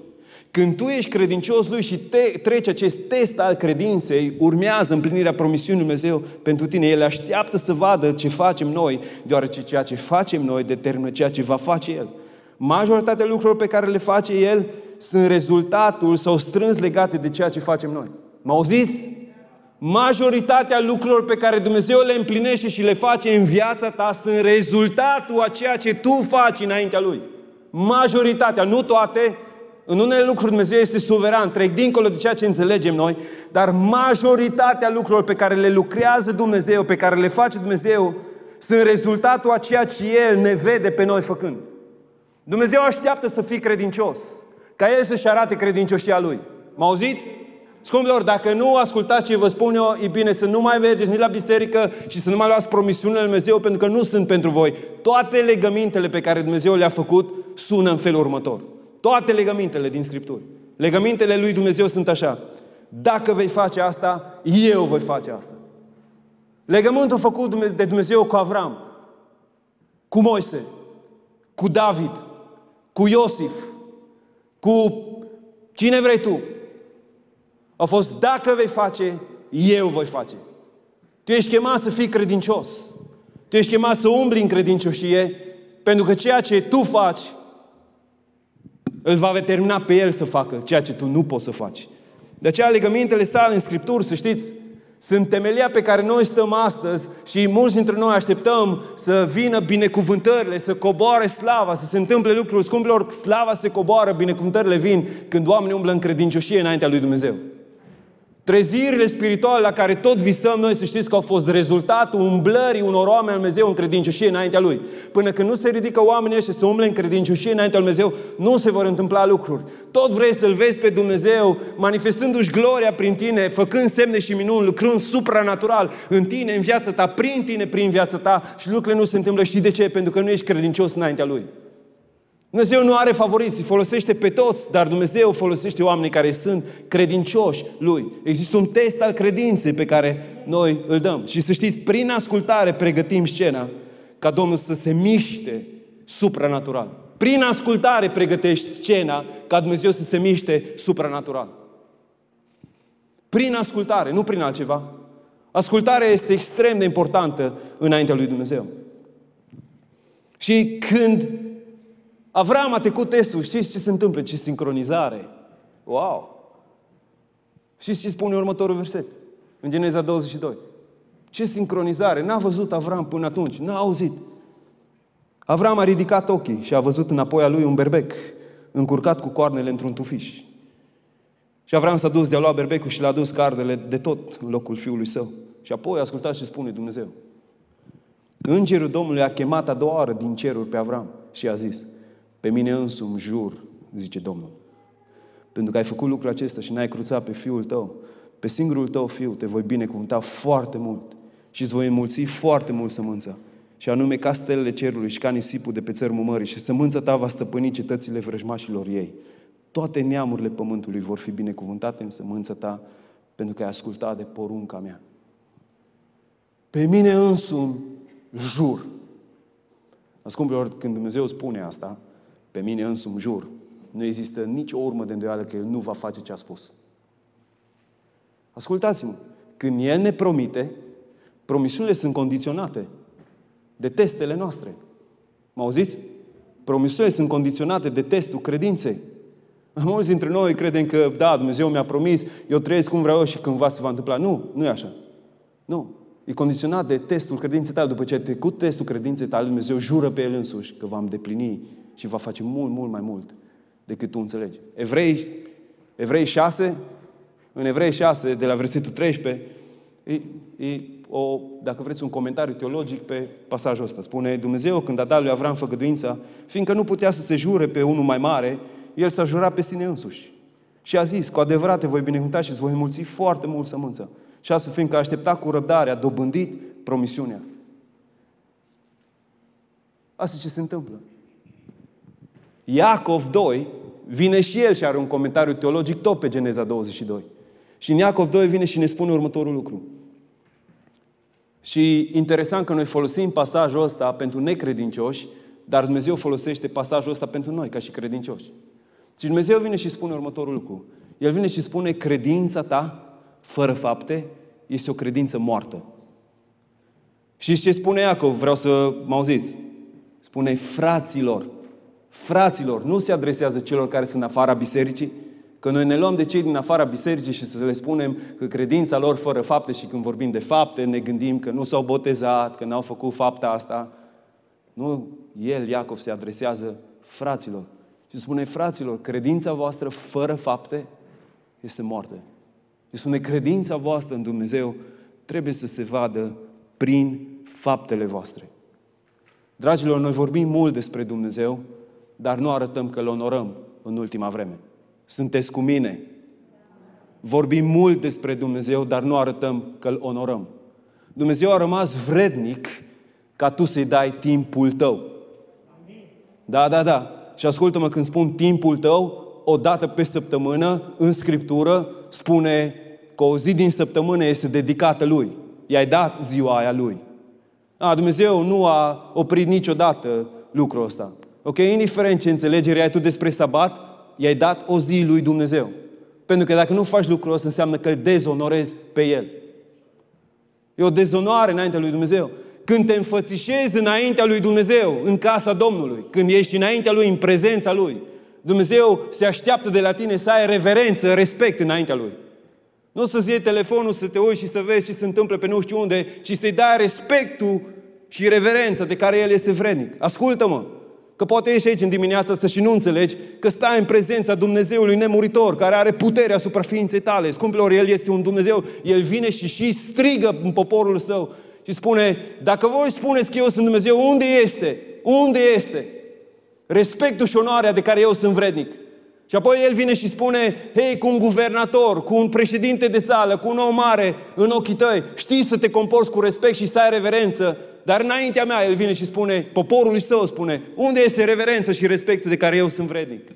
Când tu ești credincios Lui și te, treci acest test al credinței, urmează împlinirea promisiunii Dumnezeu pentru tine. El așteaptă să vadă ce facem noi, deoarece ceea ce facem noi determină ceea ce va face El. Majoritatea lucrurilor pe care le face El sunt rezultatul sau strâns legate de ceea ce facem noi. Mă auziți? Majoritatea lucrurilor pe care Dumnezeu le împlinește și le face în viața ta sunt rezultatul a ceea ce tu faci înaintea Lui. Majoritatea, nu toate, în unele lucruri Dumnezeu este suveran, trec dincolo de ceea ce înțelegem noi, dar majoritatea lucrurilor pe care le lucrează Dumnezeu, pe care le face Dumnezeu, sunt rezultatul a ceea ce El ne vede pe noi făcând. Dumnezeu așteaptă să fii credincios, ca El să-și arate credincioșia Lui. Mă auziți? Scumpilor, dacă nu ascultați ce vă spun eu, e bine să nu mai mergeți nici la biserică și să nu mai luați promisiunile Lui Dumnezeu, pentru că nu sunt pentru voi. Toate legămintele pe care Dumnezeu le-a făcut sună în felul următor. Toate legămintele din Scripturi. Legămintele lui Dumnezeu sunt așa. Dacă vei face asta, eu voi face asta. Legământul făcut de Dumnezeu cu Avram, cu Moise, cu David, cu Iosif, cu cine vrei tu, a fost dacă vei face, eu voi face. Tu ești chemat să fii credincios. Tu ești chemat să umbli în credincioșie, pentru că ceea ce tu faci, îl va determina pe el să facă ceea ce tu nu poți să faci. De aceea legămintele sale în Scripturi, să știți, sunt temelia pe care noi stăm astăzi și mulți dintre noi așteptăm să vină binecuvântările, să coboare slava, să se întâmple lucruri scumpilor, slava se coboară, binecuvântările vin când oamenii umblă în credincioșie înaintea lui Dumnezeu. Trezirile spirituale la care tot visăm noi, să știți că au fost rezultatul umblării unor oameni al Dumnezeu în credincioșie înaintea Lui. Până când nu se ridică oamenii ăștia să umble în credincioșie înaintea Lui Dumnezeu, nu se vor întâmpla lucruri. Tot vrei să-L vezi pe Dumnezeu manifestându-și gloria prin tine, făcând semne și minuni, lucrând supranatural în tine, în viața ta, prin tine, prin viața ta și lucrurile nu se întâmplă. Și de ce? Pentru că nu ești credincios înaintea Lui. Dumnezeu nu are favoriți, îi folosește pe toți, dar Dumnezeu folosește oamenii care sunt credincioși Lui. Există un test al credinței pe care noi îl dăm. Și să știți, prin ascultare pregătim scena ca Domnul să se miște supranatural. Prin ascultare pregătești scena ca Dumnezeu să se miște supranatural. Prin ascultare, nu prin altceva. Ascultarea este extrem de importantă înaintea lui Dumnezeu. Și când Avram a trecut testul, știți ce se întâmplă? Ce sincronizare! Wow! Știți ce spune următorul verset? În Geneza 22. Ce sincronizare! N-a văzut Avram până atunci, n-a auzit. Avram a ridicat ochii și a văzut înapoi a lui un berbec încurcat cu coarnele într-un tufiș. Și Avram s-a dus de a lua berbecul și l-a dus cardele de tot în locul fiului său. Și apoi ascultați ce spune Dumnezeu. Îngerul Domnului a chemat a doua oară din ceruri pe Avram și a zis, pe mine însumi jur, zice Domnul, pentru că ai făcut lucrul acesta și n-ai cruțat pe fiul tău, pe singurul tău fiu te voi binecuvânta foarte mult și îți voi înmulți foarte mult sămânța și anume ca stelele cerului și ca nisipul de pe țărmul mării și sămânța ta va stăpâni cetățile vrăjmașilor ei. Toate neamurile pământului vor fi binecuvântate în sămânța ta pentru că ai ascultat de porunca mea. Pe mine însumi jur. Ascumpilor, când Dumnezeu spune asta, pe mine însumi jur, nu există nicio urmă de îndoială că El nu va face ce a spus. Ascultați-mă, când El ne promite, promisiunile sunt condiționate de testele noastre. Mă auziți? Promisiunile sunt condiționate de testul credinței. Mulți dintre noi credem că, da, Dumnezeu mi-a promis, eu trăiesc cum vreau eu și cândva se va întâmpla. Nu, nu e așa. Nu. E condiționat de testul credinței tale. După ce ai trecut testul credinței tale, Dumnezeu jură pe El însuși că va îndeplini și va face mult, mult mai mult decât tu înțelegi. Evrei, Evrei 6, în Evrei 6, de la versetul 13, e, e o, dacă vreți, un comentariu teologic pe pasajul ăsta. Spune, Dumnezeu când a dat lui Avram făgăduința, fiindcă nu putea să se jure pe unul mai mare, el s-a jurat pe sine însuși. Și a zis, cu adevărat te voi binecuvânta și îți voi mulți foarte mult sămânță. Și astfel, fiindcă a așteptat cu răbdare, a dobândit promisiunea. Asta ce se întâmplă. Iacov 2 vine și el și are un comentariu teologic tot pe Geneza 22. Și în Iacov 2 vine și ne spune următorul lucru. Și interesant că noi folosim pasajul ăsta pentru necredincioși, dar Dumnezeu folosește pasajul ăsta pentru noi, ca și credincioși. Și Dumnezeu vine și spune următorul lucru. El vine și spune, credința ta, fără fapte, este o credință moartă. Și ce spune Iacov? Vreau să mă auziți. Spune, fraților, fraților, nu se adresează celor care sunt în afara bisericii, Că noi ne luăm de cei din afara bisericii și să le spunem că credința lor fără fapte și când vorbim de fapte ne gândim că nu s-au botezat, că n-au făcut fapta asta. Nu, el, Iacov, se adresează fraților. Și spune, fraților, credința voastră fără fapte este moarte. Și spune, credința voastră în Dumnezeu trebuie să se vadă prin faptele voastre. Dragilor, noi vorbim mult despre Dumnezeu, dar nu arătăm că îl onorăm în ultima vreme. Sunteți cu mine. Vorbim mult despre Dumnezeu, dar nu arătăm că îl onorăm. Dumnezeu a rămas vrednic ca tu să-i dai timpul tău. Da, da, da. Și ascultă-mă când spun timpul tău, o dată pe săptămână, în Scriptură, spune că o zi din săptămână este dedicată Lui. I-ai dat ziua aia Lui. A, Dumnezeu nu a oprit niciodată lucrul ăsta. Ok? Indiferent ce înțelegere ai tu despre sabat, i-ai dat o zi lui Dumnezeu. Pentru că dacă nu faci lucrul ăsta, înseamnă că îl dezonorezi pe El. E o dezonoare înaintea lui Dumnezeu. Când te înfățișezi înaintea lui Dumnezeu, în casa Domnului, când ești înaintea Lui, în prezența Lui, Dumnezeu se așteaptă de la tine să ai reverență, respect înaintea Lui. Nu să-ți iei telefonul, să te uiți și să vezi ce se întâmplă pe nu știu unde, ci să-i dai respectul și reverența de care El este vrednic. Ascultă-mă! Că poate ești aici în dimineața asta și nu înțelegi că stai în prezența Dumnezeului nemuritor, care are puterea asupra ființei tale. Scumpilor, El este un Dumnezeu. El vine și și strigă în poporul său și spune, dacă voi spuneți că eu sunt Dumnezeu, unde este? Unde este? Respectul și onoarea de care eu sunt vrednic. Și apoi el vine și spune, hei, cu un guvernator, cu un președinte de țară, cu un om mare în ochii tăi, știi să te comporți cu respect și să ai reverență, dar înaintea mea el vine și spune, poporului său spune, unde este reverență și respectul de care eu sunt vrednic?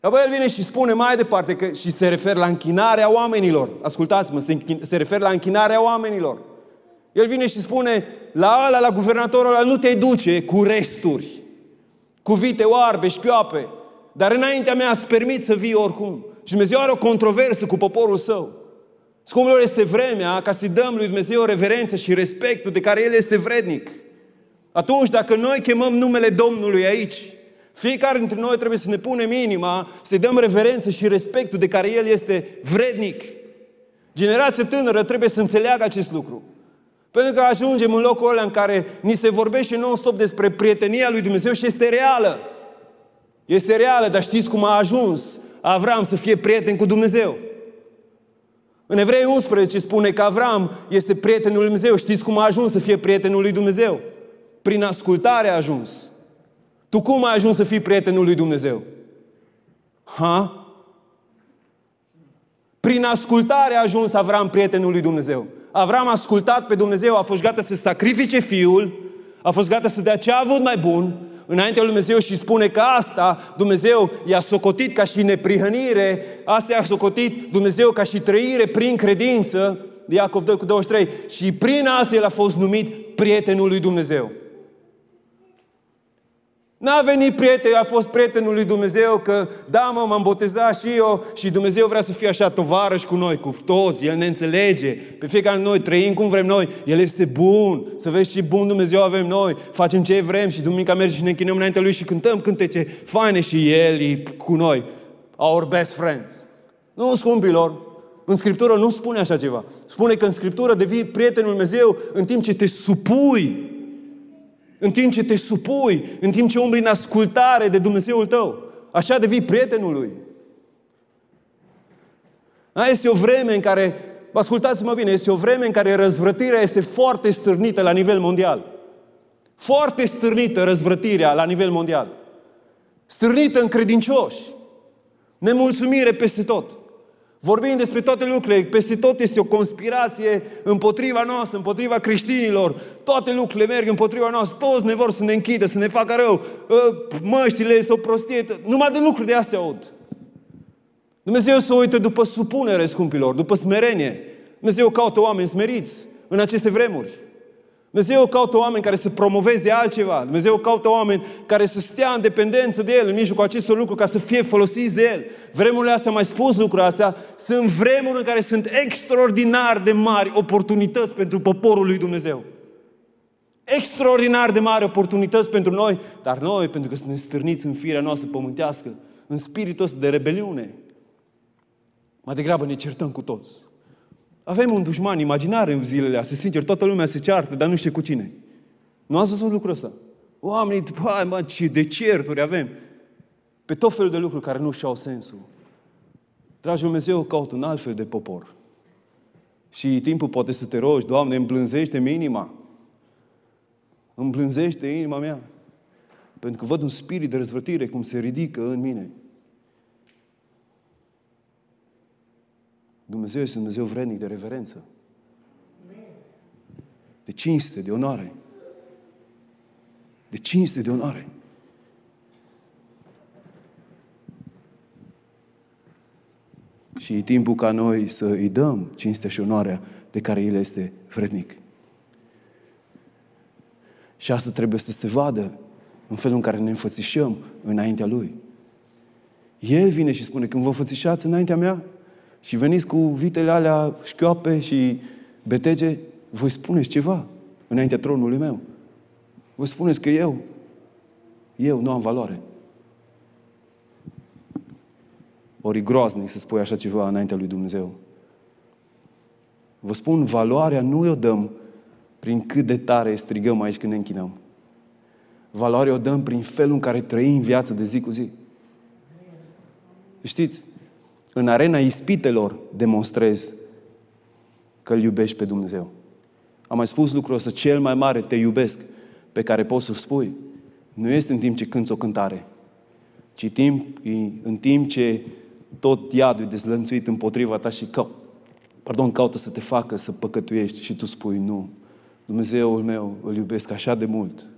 Apoi el vine și spune mai departe că și se referă la închinarea oamenilor. Ascultați-mă, se, se referă la închinarea oamenilor. El vine și spune, la ala, la guvernatorul ăla, nu te duce cu resturi, cu vite oarbe, șchioape, dar înaintea mea îți permit să vii oricum. Și Dumnezeu are o controversă cu poporul său. Scumpilor, este vremea ca să-i dăm lui Dumnezeu reverență și respectul de care El este vrednic. Atunci, dacă noi chemăm numele Domnului aici, fiecare dintre noi trebuie să ne punem inima, să-i dăm reverență și respectul de care El este vrednic. Generația tânără trebuie să înțeleagă acest lucru. Pentru că ajungem în locul ăla în care ni se vorbește non-stop despre prietenia lui Dumnezeu și este reală. Este reală, dar știți cum a ajuns Avram să fie prieten cu Dumnezeu? În Evrei 11 spune că Avram este prietenul lui Dumnezeu. Știți cum a ajuns să fie prietenul lui Dumnezeu? Prin ascultare a ajuns. Tu cum ai ajuns să fii prietenul lui Dumnezeu? Ha? Prin ascultare a ajuns Avram prietenul lui Dumnezeu. Avram a ascultat pe Dumnezeu, a fost gata să sacrifice fiul, a fost gata să dea ce a avut mai bun, înaintea lui Dumnezeu și spune că asta Dumnezeu i-a socotit ca și neprihănire, asta i-a socotit Dumnezeu ca și trăire prin credință, Iacov 2 cu 23, și prin asta el a fost numit prietenul lui Dumnezeu. N-a venit prieten, a fost prietenul lui Dumnezeu că da, mă, m-am botezat și eu și Dumnezeu vrea să fie așa tovarăș cu noi, cu toți, El ne înțelege. Pe fiecare noi trăim cum vrem noi. El este bun. Să vezi ce bun Dumnezeu avem noi. Facem ce vrem și duminica mergem și ne închinăm înaintea Lui și cântăm cântece faine și El e cu noi. Our best friends. Nu, scumpilor, în Scriptură nu spune așa ceva. Spune că în Scriptură devii prietenul Dumnezeu în timp ce te supui în timp ce te supui, în timp ce umbli în ascultare de Dumnezeul tău. Așa devii prietenul lui. Da? Este o vreme în care, ascultați-mă bine, este o vreme în care răzvrătirea este foarte stârnită la nivel mondial. Foarte stârnită răzvrătirea la nivel mondial. Stârnită în credincioși. Nemulțumire peste tot. Vorbim despre toate lucrurile, peste tot este o conspirație împotriva noastră, împotriva creștinilor. Toate lucrurile merg împotriva noastră, toți ne vor să ne închidă, să ne facă rău. Ă, măștile sunt o prostie, numai de lucruri de astea aud. Dumnezeu se uită după supunere, scumpilor, după smerenie. Dumnezeu caută oameni smeriți în aceste vremuri. Dumnezeu caută oameni care să promoveze altceva. Dumnezeu caută oameni care să stea în dependență de El în mijlocul acestor lucruri ca să fie folosiți de El. Vremurile astea, mai spus lucrurile astea, sunt vremuri în care sunt extraordinar de mari oportunități pentru poporul lui Dumnezeu. Extraordinar de mari oportunități pentru noi, dar noi, pentru că suntem stârniți în firea noastră pământească, în spiritul ăsta de rebeliune, mai degrabă ne certăm cu toți. Avem un dușman imaginar în zilele astea, sincer, toată lumea se ceartă, dar nu știe cu cine. Nu ați văzut lucrul ăsta? Oamenii, hai mă, ce decerturi avem. Pe tot felul de lucruri care nu și-au sensul. Dragi Dumnezeu, caut un alt fel de popor. Și timpul poate să te rogi, Doamne, îmblânzește-mi inima. Îmblânzește inima mea. Pentru că văd un spirit de răzvătire cum se ridică în mine. Dumnezeu este un Dumnezeu vrednic de reverență. De cinste, de onoare. De cinste, de onoare. Și e timpul ca noi să îi dăm cinstea și onoarea de care El este vrednic. Și asta trebuie să se vadă în felul în care ne înfățișăm înaintea Lui. El vine și spune, când vă înfățișați înaintea mea, și veniți cu vitele alea șchioape și betege, voi spuneți ceva înaintea tronului meu. Voi spuneți că eu, eu nu am valoare. Ori groaznic să spui așa ceva înaintea lui Dumnezeu. Vă spun, valoarea nu o dăm prin cât de tare strigăm aici când ne închinăm. Valoarea o dăm prin felul în care trăim viața de zi cu zi. Știți, în arena ispitelor demonstrezi că îl iubești pe Dumnezeu. Am mai spus lucrul ăsta, cel mai mare te iubesc pe care poți să-l spui. Nu este în timp ce cânți o cântare, ci timp, în timp ce tot iadul e dezlănțuit împotriva ta și caut, pardon, caută să te facă să păcătuiești și tu spui nu. Dumnezeul meu îl iubesc așa de mult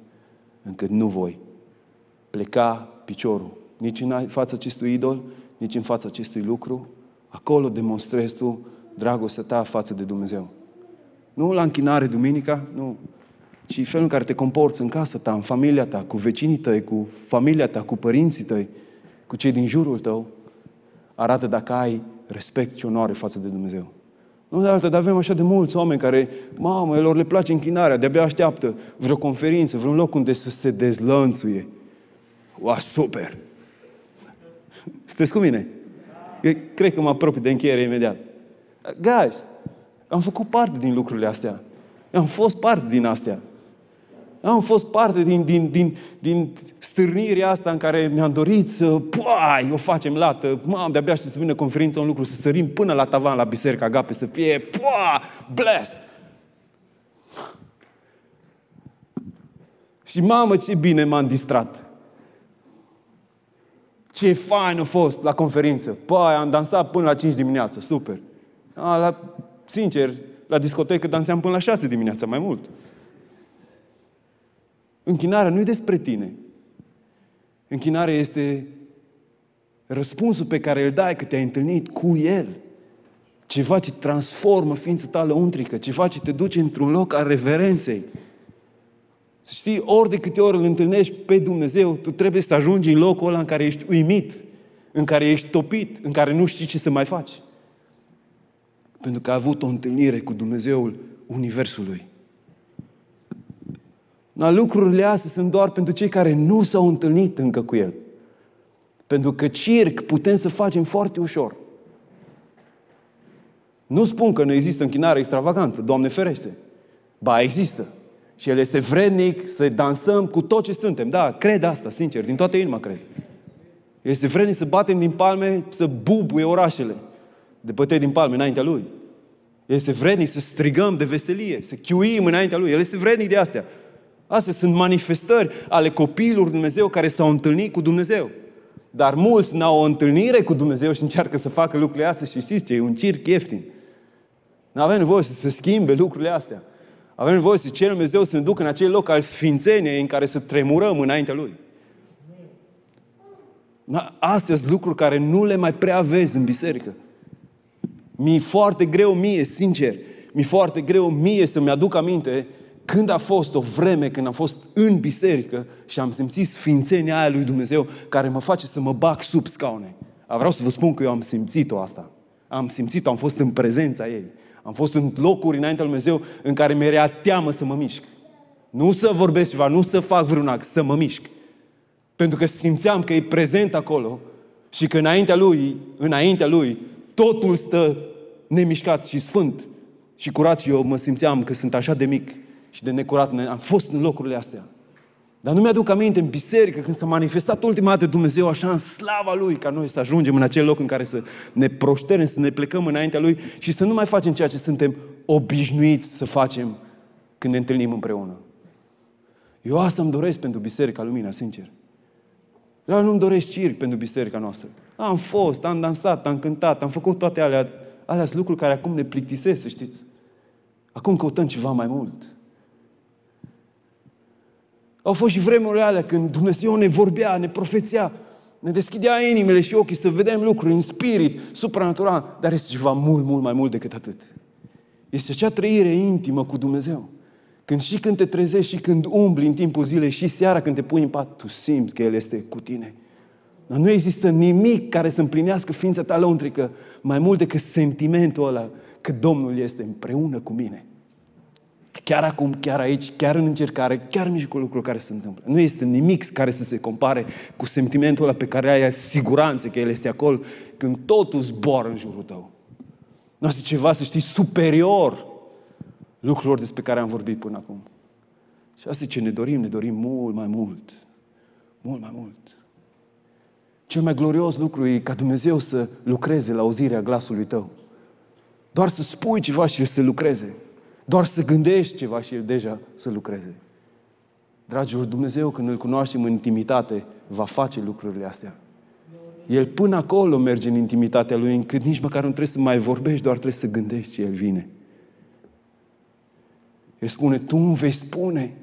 încât nu voi pleca piciorul nici în fața acestui idol, nici în fața acestui lucru, acolo demonstrezi tu dragostea ta față de Dumnezeu. Nu la închinare duminica, nu. ci felul în care te comporți în casa ta, în familia ta, cu vecinii tăi, cu familia ta, cu părinții tăi, cu cei din jurul tău, arată dacă ai respect și onoare față de Dumnezeu. Nu de altă, dar avem așa de mulți oameni care, mamă, lor le place închinarea, de-abia așteaptă vreo conferință, vreun loc unde să se dezlănțuie. Ua, super! Sunteți cu mine? Eu cred că mă apropii de încheiere imediat. Guys, am făcut parte din lucrurile astea. Eu am fost parte din astea. Am fost parte din, din, din, din stârnirea asta în care mi-am dorit să, puai, o facem lată, mam, de-abia să vină conferința un lucru, să sărim până la tavan la biserica Agape, să fie, puaa, blessed. Și mamă, ce bine m-am distrat. Ce fain a fost la conferință. Păi, am dansat până la 5 dimineața, super. A, la, sincer, la discotecă danseam până la 6 dimineața, mai mult. Închinarea nu e despre tine. Închinarea este răspunsul pe care îl dai că te-ai întâlnit cu El. Ceva ce transformă ființa ta lăuntrică, ceva ce te duce într-un loc al reverenței. Să știi, ori de câte ori îl întâlnești pe Dumnezeu, tu trebuie să ajungi în locul ăla în care ești uimit, în care ești topit, în care nu știi ce să mai faci. Pentru că ai avut o întâlnire cu Dumnezeul Universului. Dar lucrurile astea sunt doar pentru cei care nu s-au întâlnit încă cu El. Pentru că circ putem să facem foarte ușor. Nu spun că nu există închinare extravagantă, Doamne ferește. Ba, există. Și El este vrednic să dansăm cu tot ce suntem. Da, cred asta, sincer, din toată inima cred. Este vrednic să batem din palme, să bubuie orașele de bătăi din palme înaintea Lui. Este vrednic să strigăm de veselie, să chiuim înaintea Lui. El este vrednic de astea. Astea sunt manifestări ale copiilor Dumnezeu care s-au întâlnit cu Dumnezeu. Dar mulți n-au o întâlnire cu Dumnezeu și încearcă să facă lucrurile astea și știți ce? E un circ ieftin. Nu avem nevoie să se schimbe lucrurile astea. Avem nevoie să cerem Dumnezeu să ne ducă în acel loc al sfințeniei în care să tremurăm înaintea Lui. Astea sunt lucruri care nu le mai prea vezi în biserică. Mi-e foarte greu mie, sincer, mi-e foarte greu mie să-mi aduc aminte când a fost o vreme când am fost în biserică și am simțit sfințenia aia lui Dumnezeu care mă face să mă bag sub scaune. Vreau să vă spun că eu am simțit-o asta. Am simțit-o, am fost în prezența ei. Am fost în locuri înaintea lui Dumnezeu în care mi-era teamă să mă mișc. Nu să vorbesc ceva, nu să fac vreun act, să mă mișc. Pentru că simțeam că e prezent acolo și că înaintea lui, înaintea lui, totul stă nemișcat și sfânt și curat și eu mă simțeam că sunt așa de mic și de necurat. Am fost în locurile astea. Dar nu mi-aduc aminte în biserică când s-a manifestat ultima dată Dumnezeu așa în slava Lui ca noi să ajungem în acel loc în care să ne proșterem, să ne plecăm înaintea Lui și să nu mai facem ceea ce suntem obișnuiți să facem când ne întâlnim împreună. Eu asta îmi doresc pentru Biserica Lumina, sincer. Eu nu-mi doresc circ pentru biserica noastră. Am fost, am dansat, am cântat, am făcut toate alea. Alea sunt lucruri care acum ne plictisesc, să știți. Acum căutăm ceva mai mult. Au fost și vremurile alea când Dumnezeu ne vorbea, ne profețea, ne deschidea inimile și ochii să vedem lucruri în spirit, supranatural, dar este ceva mult, mult mai mult decât atât. Este acea trăire intimă cu Dumnezeu. Când și când te trezești și când umbli în timpul zilei și seara când te pui în pat, tu simți că El este cu tine. Dar nu există nimic care să împlinească ființa ta lăuntrică mai mult decât sentimentul ăla că Domnul este împreună cu mine. Chiar acum, chiar aici, chiar în încercare, chiar în mijlocul lucrurilor care se întâmplă. Nu este nimic care să se compare cu sentimentul ăla pe care ai siguranță că El este acolo când totul zboară în jurul tău. Nu este ceva, să știi, superior lucrurilor despre care am vorbit până acum. Și asta e ce ne dorim, ne dorim mult mai mult. Mult mai mult. Cel mai glorios lucru e ca Dumnezeu să lucreze la auzirea glasului tău. Doar să spui ceva și El să lucreze. Doar să gândești ceva și El deja să lucreze. Dragilor, Dumnezeu când îl cunoaștem în intimitate, va face lucrurile astea. El până acolo merge în intimitatea Lui, încât nici măcar nu trebuie să mai vorbești, doar trebuie să gândești și El vine. El spune, tu îmi vei spune,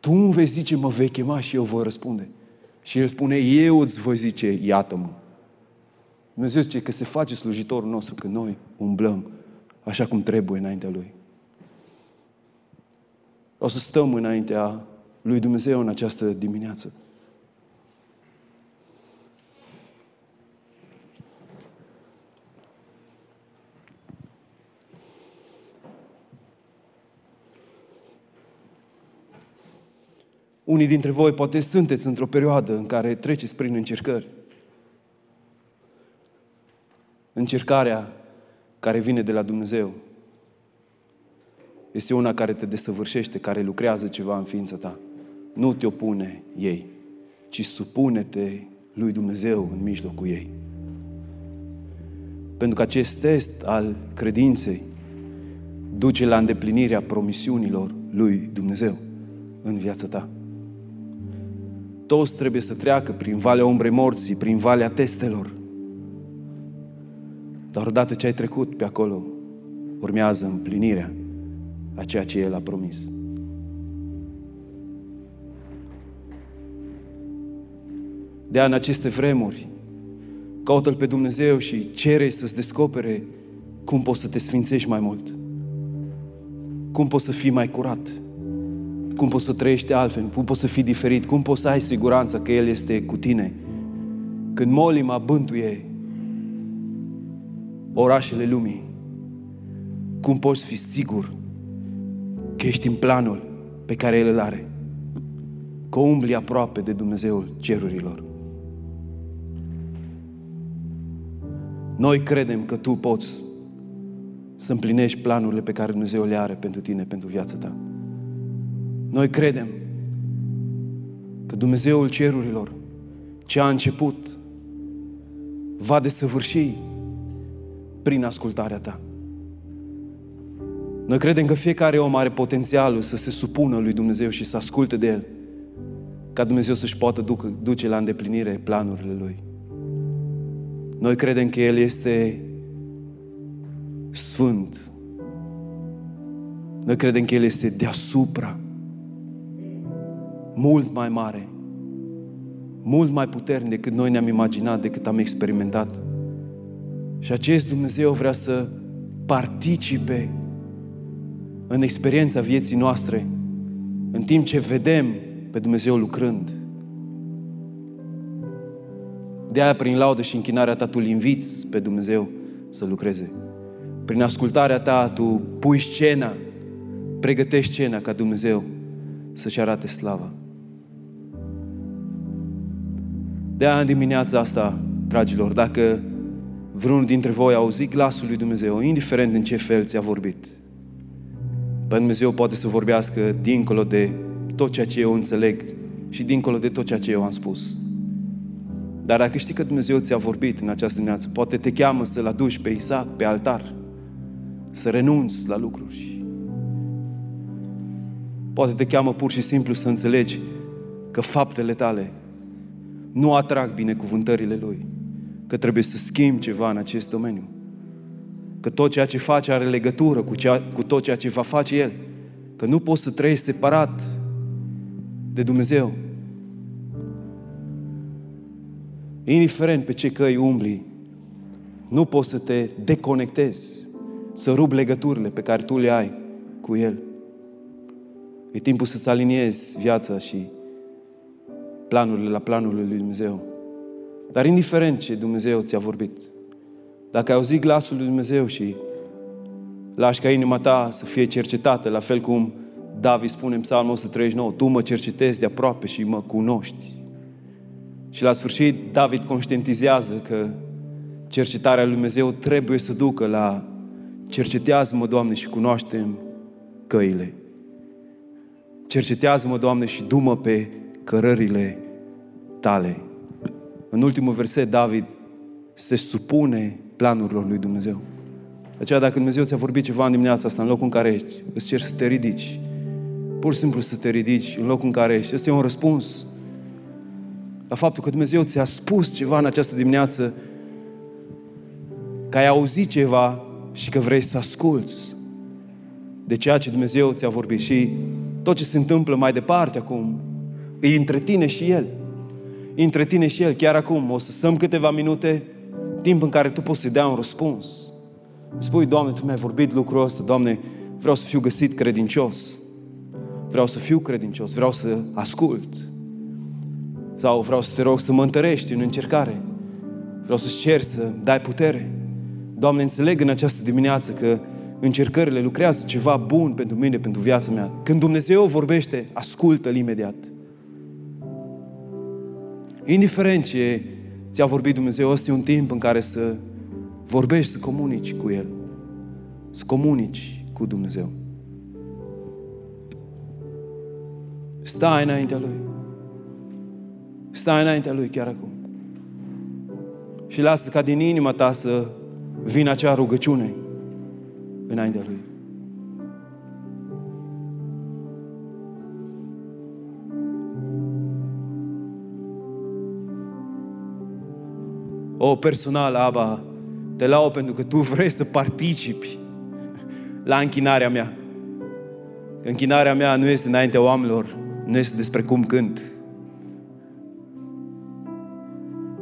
tu îmi vei zice, mă vei chema și eu voi răspunde. Și El spune, eu îți voi zice, iată-mă. Dumnezeu zice că se face slujitorul nostru când noi umblăm așa cum trebuie înaintea Lui. Vreau Vreau să stăm înaintea lui Dumnezeu în această dimineață. Unii dintre voi poate sunteți într-o perioadă în care treceți prin încercări. Încercarea care vine de la Dumnezeu este una care te desăvârșește, care lucrează ceva în ființa ta. Nu te opune ei, ci supune-te lui Dumnezeu în mijlocul ei. Pentru că acest test al credinței duce la îndeplinirea promisiunilor lui Dumnezeu în viața ta. Toți trebuie să treacă prin valea umbrei morții, prin valea testelor. Dar odată ce ai trecut pe acolo, urmează împlinirea a ceea ce El a promis. De în aceste vremuri, caută-L pe Dumnezeu și cere să-ți descopere cum poți să te sfințești mai mult. Cum poți să fii mai curat. Cum poți să trăiești altfel, cum poți să fii diferit, cum poți să ai siguranța că El este cu tine. Când molima bântuie orașele lumii, cum poți fi sigur că ești în planul pe care El îl are, că umbli aproape de Dumnezeul cerurilor. Noi credem că tu poți să împlinești planurile pe care Dumnezeu le are pentru tine, pentru viața ta. Noi credem că Dumnezeul cerurilor, ce a început, va desăvârși prin ascultarea ta. Noi credem că fiecare om are potențialul să se supună lui Dumnezeu și să asculte de El, ca Dumnezeu să-și poată ducă, duce la îndeplinire planurile Lui. Noi credem că El este sfânt. Noi credem că El este deasupra, mult mai mare, mult mai puternic decât noi ne-am imaginat, decât am experimentat. Și acest Dumnezeu vrea să participe în experiența vieții noastre, în timp ce vedem pe Dumnezeu lucrând. De aia, prin laudă și închinarea ta, tu inviți pe Dumnezeu să lucreze. Prin ascultarea ta, tu pui scena, pregătești scena ca Dumnezeu să-și arate slava. De aia, în dimineața asta, dragilor, dacă vreunul dintre voi a auzit glasul lui Dumnezeu, indiferent în ce fel ți-a vorbit, pe Dumnezeu poate să vorbească dincolo de tot ceea ce eu înțeleg și dincolo de tot ceea ce eu am spus. Dar dacă știi că Dumnezeu ți-a vorbit în această dimineață, poate te cheamă să-L aduci pe Isaac, pe altar, să renunți la lucruri. Poate te cheamă pur și simplu să înțelegi că faptele tale nu atrag binecuvântările Lui, că trebuie să schimbi ceva în acest domeniu. Că tot ceea ce face are legătură cu, cea, cu tot ceea ce va face El. Că nu poți să trăiești separat de Dumnezeu. Indiferent pe ce căi umbli, nu poți să te deconectezi, să rup legăturile pe care tu le ai cu El. E timpul să-ți aliniezi viața și planurile la planurile lui Dumnezeu. Dar indiferent ce Dumnezeu ți-a vorbit, dacă ai auzit glasul lui Dumnezeu și lași ca inima ta să fie cercetată, la fel cum David spune în Psalmul 139, Tu mă cercetezi de aproape și mă cunoști. Și la sfârșit, David conștientizează că cercetarea lui Dumnezeu trebuie să ducă la cercetează-mă, Doamne, și cunoaștem căile. Cercetează-mă, Doamne, și dumă pe cărările tale. În ultimul verset, David se supune planurilor lui Dumnezeu. De aceea, dacă Dumnezeu ți-a vorbit ceva în dimineața asta, în locul în care ești, îți cer să te ridici. Pur și simplu să te ridici în locul în care ești. Este un răspuns la faptul că Dumnezeu ți-a spus ceva în această dimineață, că ai auzit ceva și că vrei să asculți de ceea ce Dumnezeu ți-a vorbit. Și tot ce se întâmplă mai departe acum, îi între tine și El. Între tine și El, chiar acum, o să stăm câteva minute, timp în care tu poți să-i dea un răspuns. Spui, Doamne, Tu mi-ai vorbit lucrul ăsta, Doamne, vreau să fiu găsit credincios. Vreau să fiu credincios, vreau să ascult. Sau vreau să te rog să mă întărești în încercare. Vreau să-ți cer să dai putere. Doamne, înțeleg în această dimineață că încercările lucrează ceva bun pentru mine, pentru viața mea. Când Dumnezeu vorbește, ascultă-L imediat. Indiferent ce ți-a vorbit Dumnezeu, ăsta e un timp în care să vorbești, să comunici cu El. Să comunici cu Dumnezeu. Stai înaintea Lui. Stai înaintea Lui chiar acum. Și lasă ca din inima ta să vină acea rugăciune înaintea Lui. O, personal, Aba, te lau pentru că Tu vrei să participi la închinarea mea. Că închinarea mea nu este înaintea oamenilor, nu este despre cum cânt,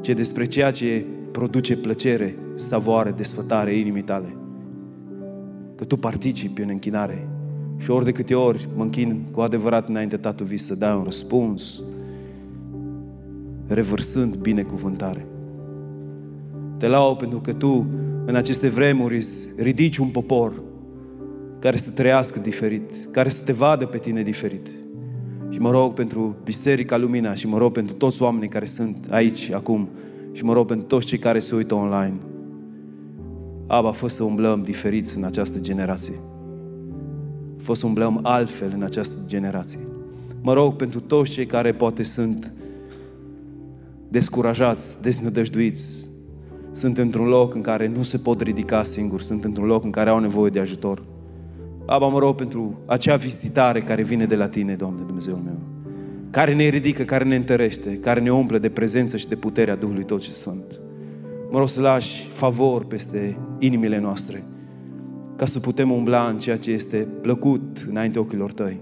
ci despre ceea ce produce plăcere, savoare, desfătare inimii tale. Că tu participi în închinare. Și ori de câte ori mă închin cu adevărat înainte Tatăl Vis să dai un răspuns, revărsând binecuvântare. Te lau pentru că tu în aceste vremuri ridici un popor care să trăiască diferit, care să te vadă pe tine diferit. Și mă rog pentru Biserica Lumina și mă rog pentru toți oamenii care sunt aici acum și mă rog pentru toți cei care se uită online. Aba, fă să umblăm diferiți în această generație. Fă să umblăm altfel în această generație. Mă rog pentru toți cei care poate sunt descurajați, deznădăjduiți, sunt într-un loc în care nu se pot ridica singuri, sunt într-un loc în care au nevoie de ajutor. Aba, mă rog pentru acea vizitare care vine de la Tine, Doamne Dumnezeul meu, care ne ridică, care ne întărește, care ne umple de prezență și de puterea Duhului Tot ce Sfânt. Mă rog să lași favor peste inimile noastre, ca să putem umbla în ceea ce este plăcut înainte ochilor Tăi.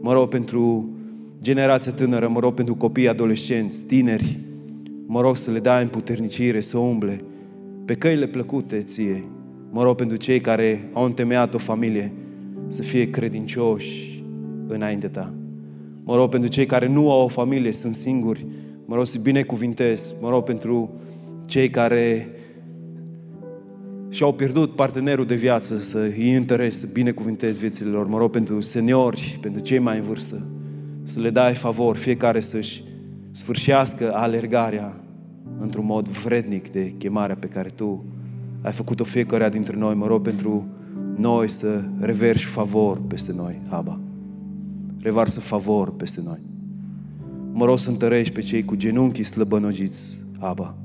Mă rog pentru generația tânără, mă rog pentru copii, adolescenți, tineri, mă rog să le dai în puternicire, să umble pe căile plăcute Ție. Mă rog pentru cei care au întemeiat o familie, să fie credincioși înainte ta. Mă rog pentru cei care nu au o familie, sunt singuri. Mă rog să binecuvintez. Mă rog pentru cei care și-au pierdut partenerul de viață, să îi întărești, să binecuvintezi viețile lor. Mă rog pentru seniori, pentru cei mai în vârstă, să le dai favor, fiecare să-și sfârșească alergarea într-un mod vrednic de chemarea pe care Tu ai făcut-o fiecare dintre noi. Mă rog pentru noi să reverși favor peste noi, Aba. Revarsă favor peste noi. Mă rog să întărești pe cei cu genunchii slăbănogiți, Aba.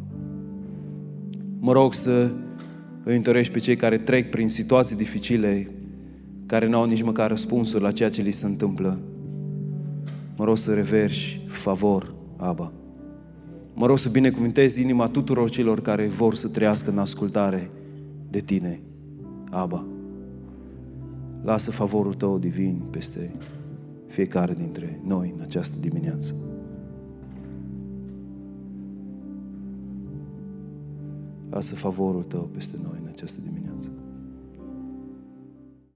Mă rog să îi întărești pe cei care trec prin situații dificile, care nu au nici măcar răspunsuri la ceea ce li se întâmplă. Mă rog să reverși favor, Aba. Mă rog să binecuvintezi inima tuturor celor care vor să trăiască în ascultare de Tine, Aba. Lasă favorul Tău divin peste fiecare dintre noi în această dimineață. Lasă favorul Tău peste noi în această dimineață.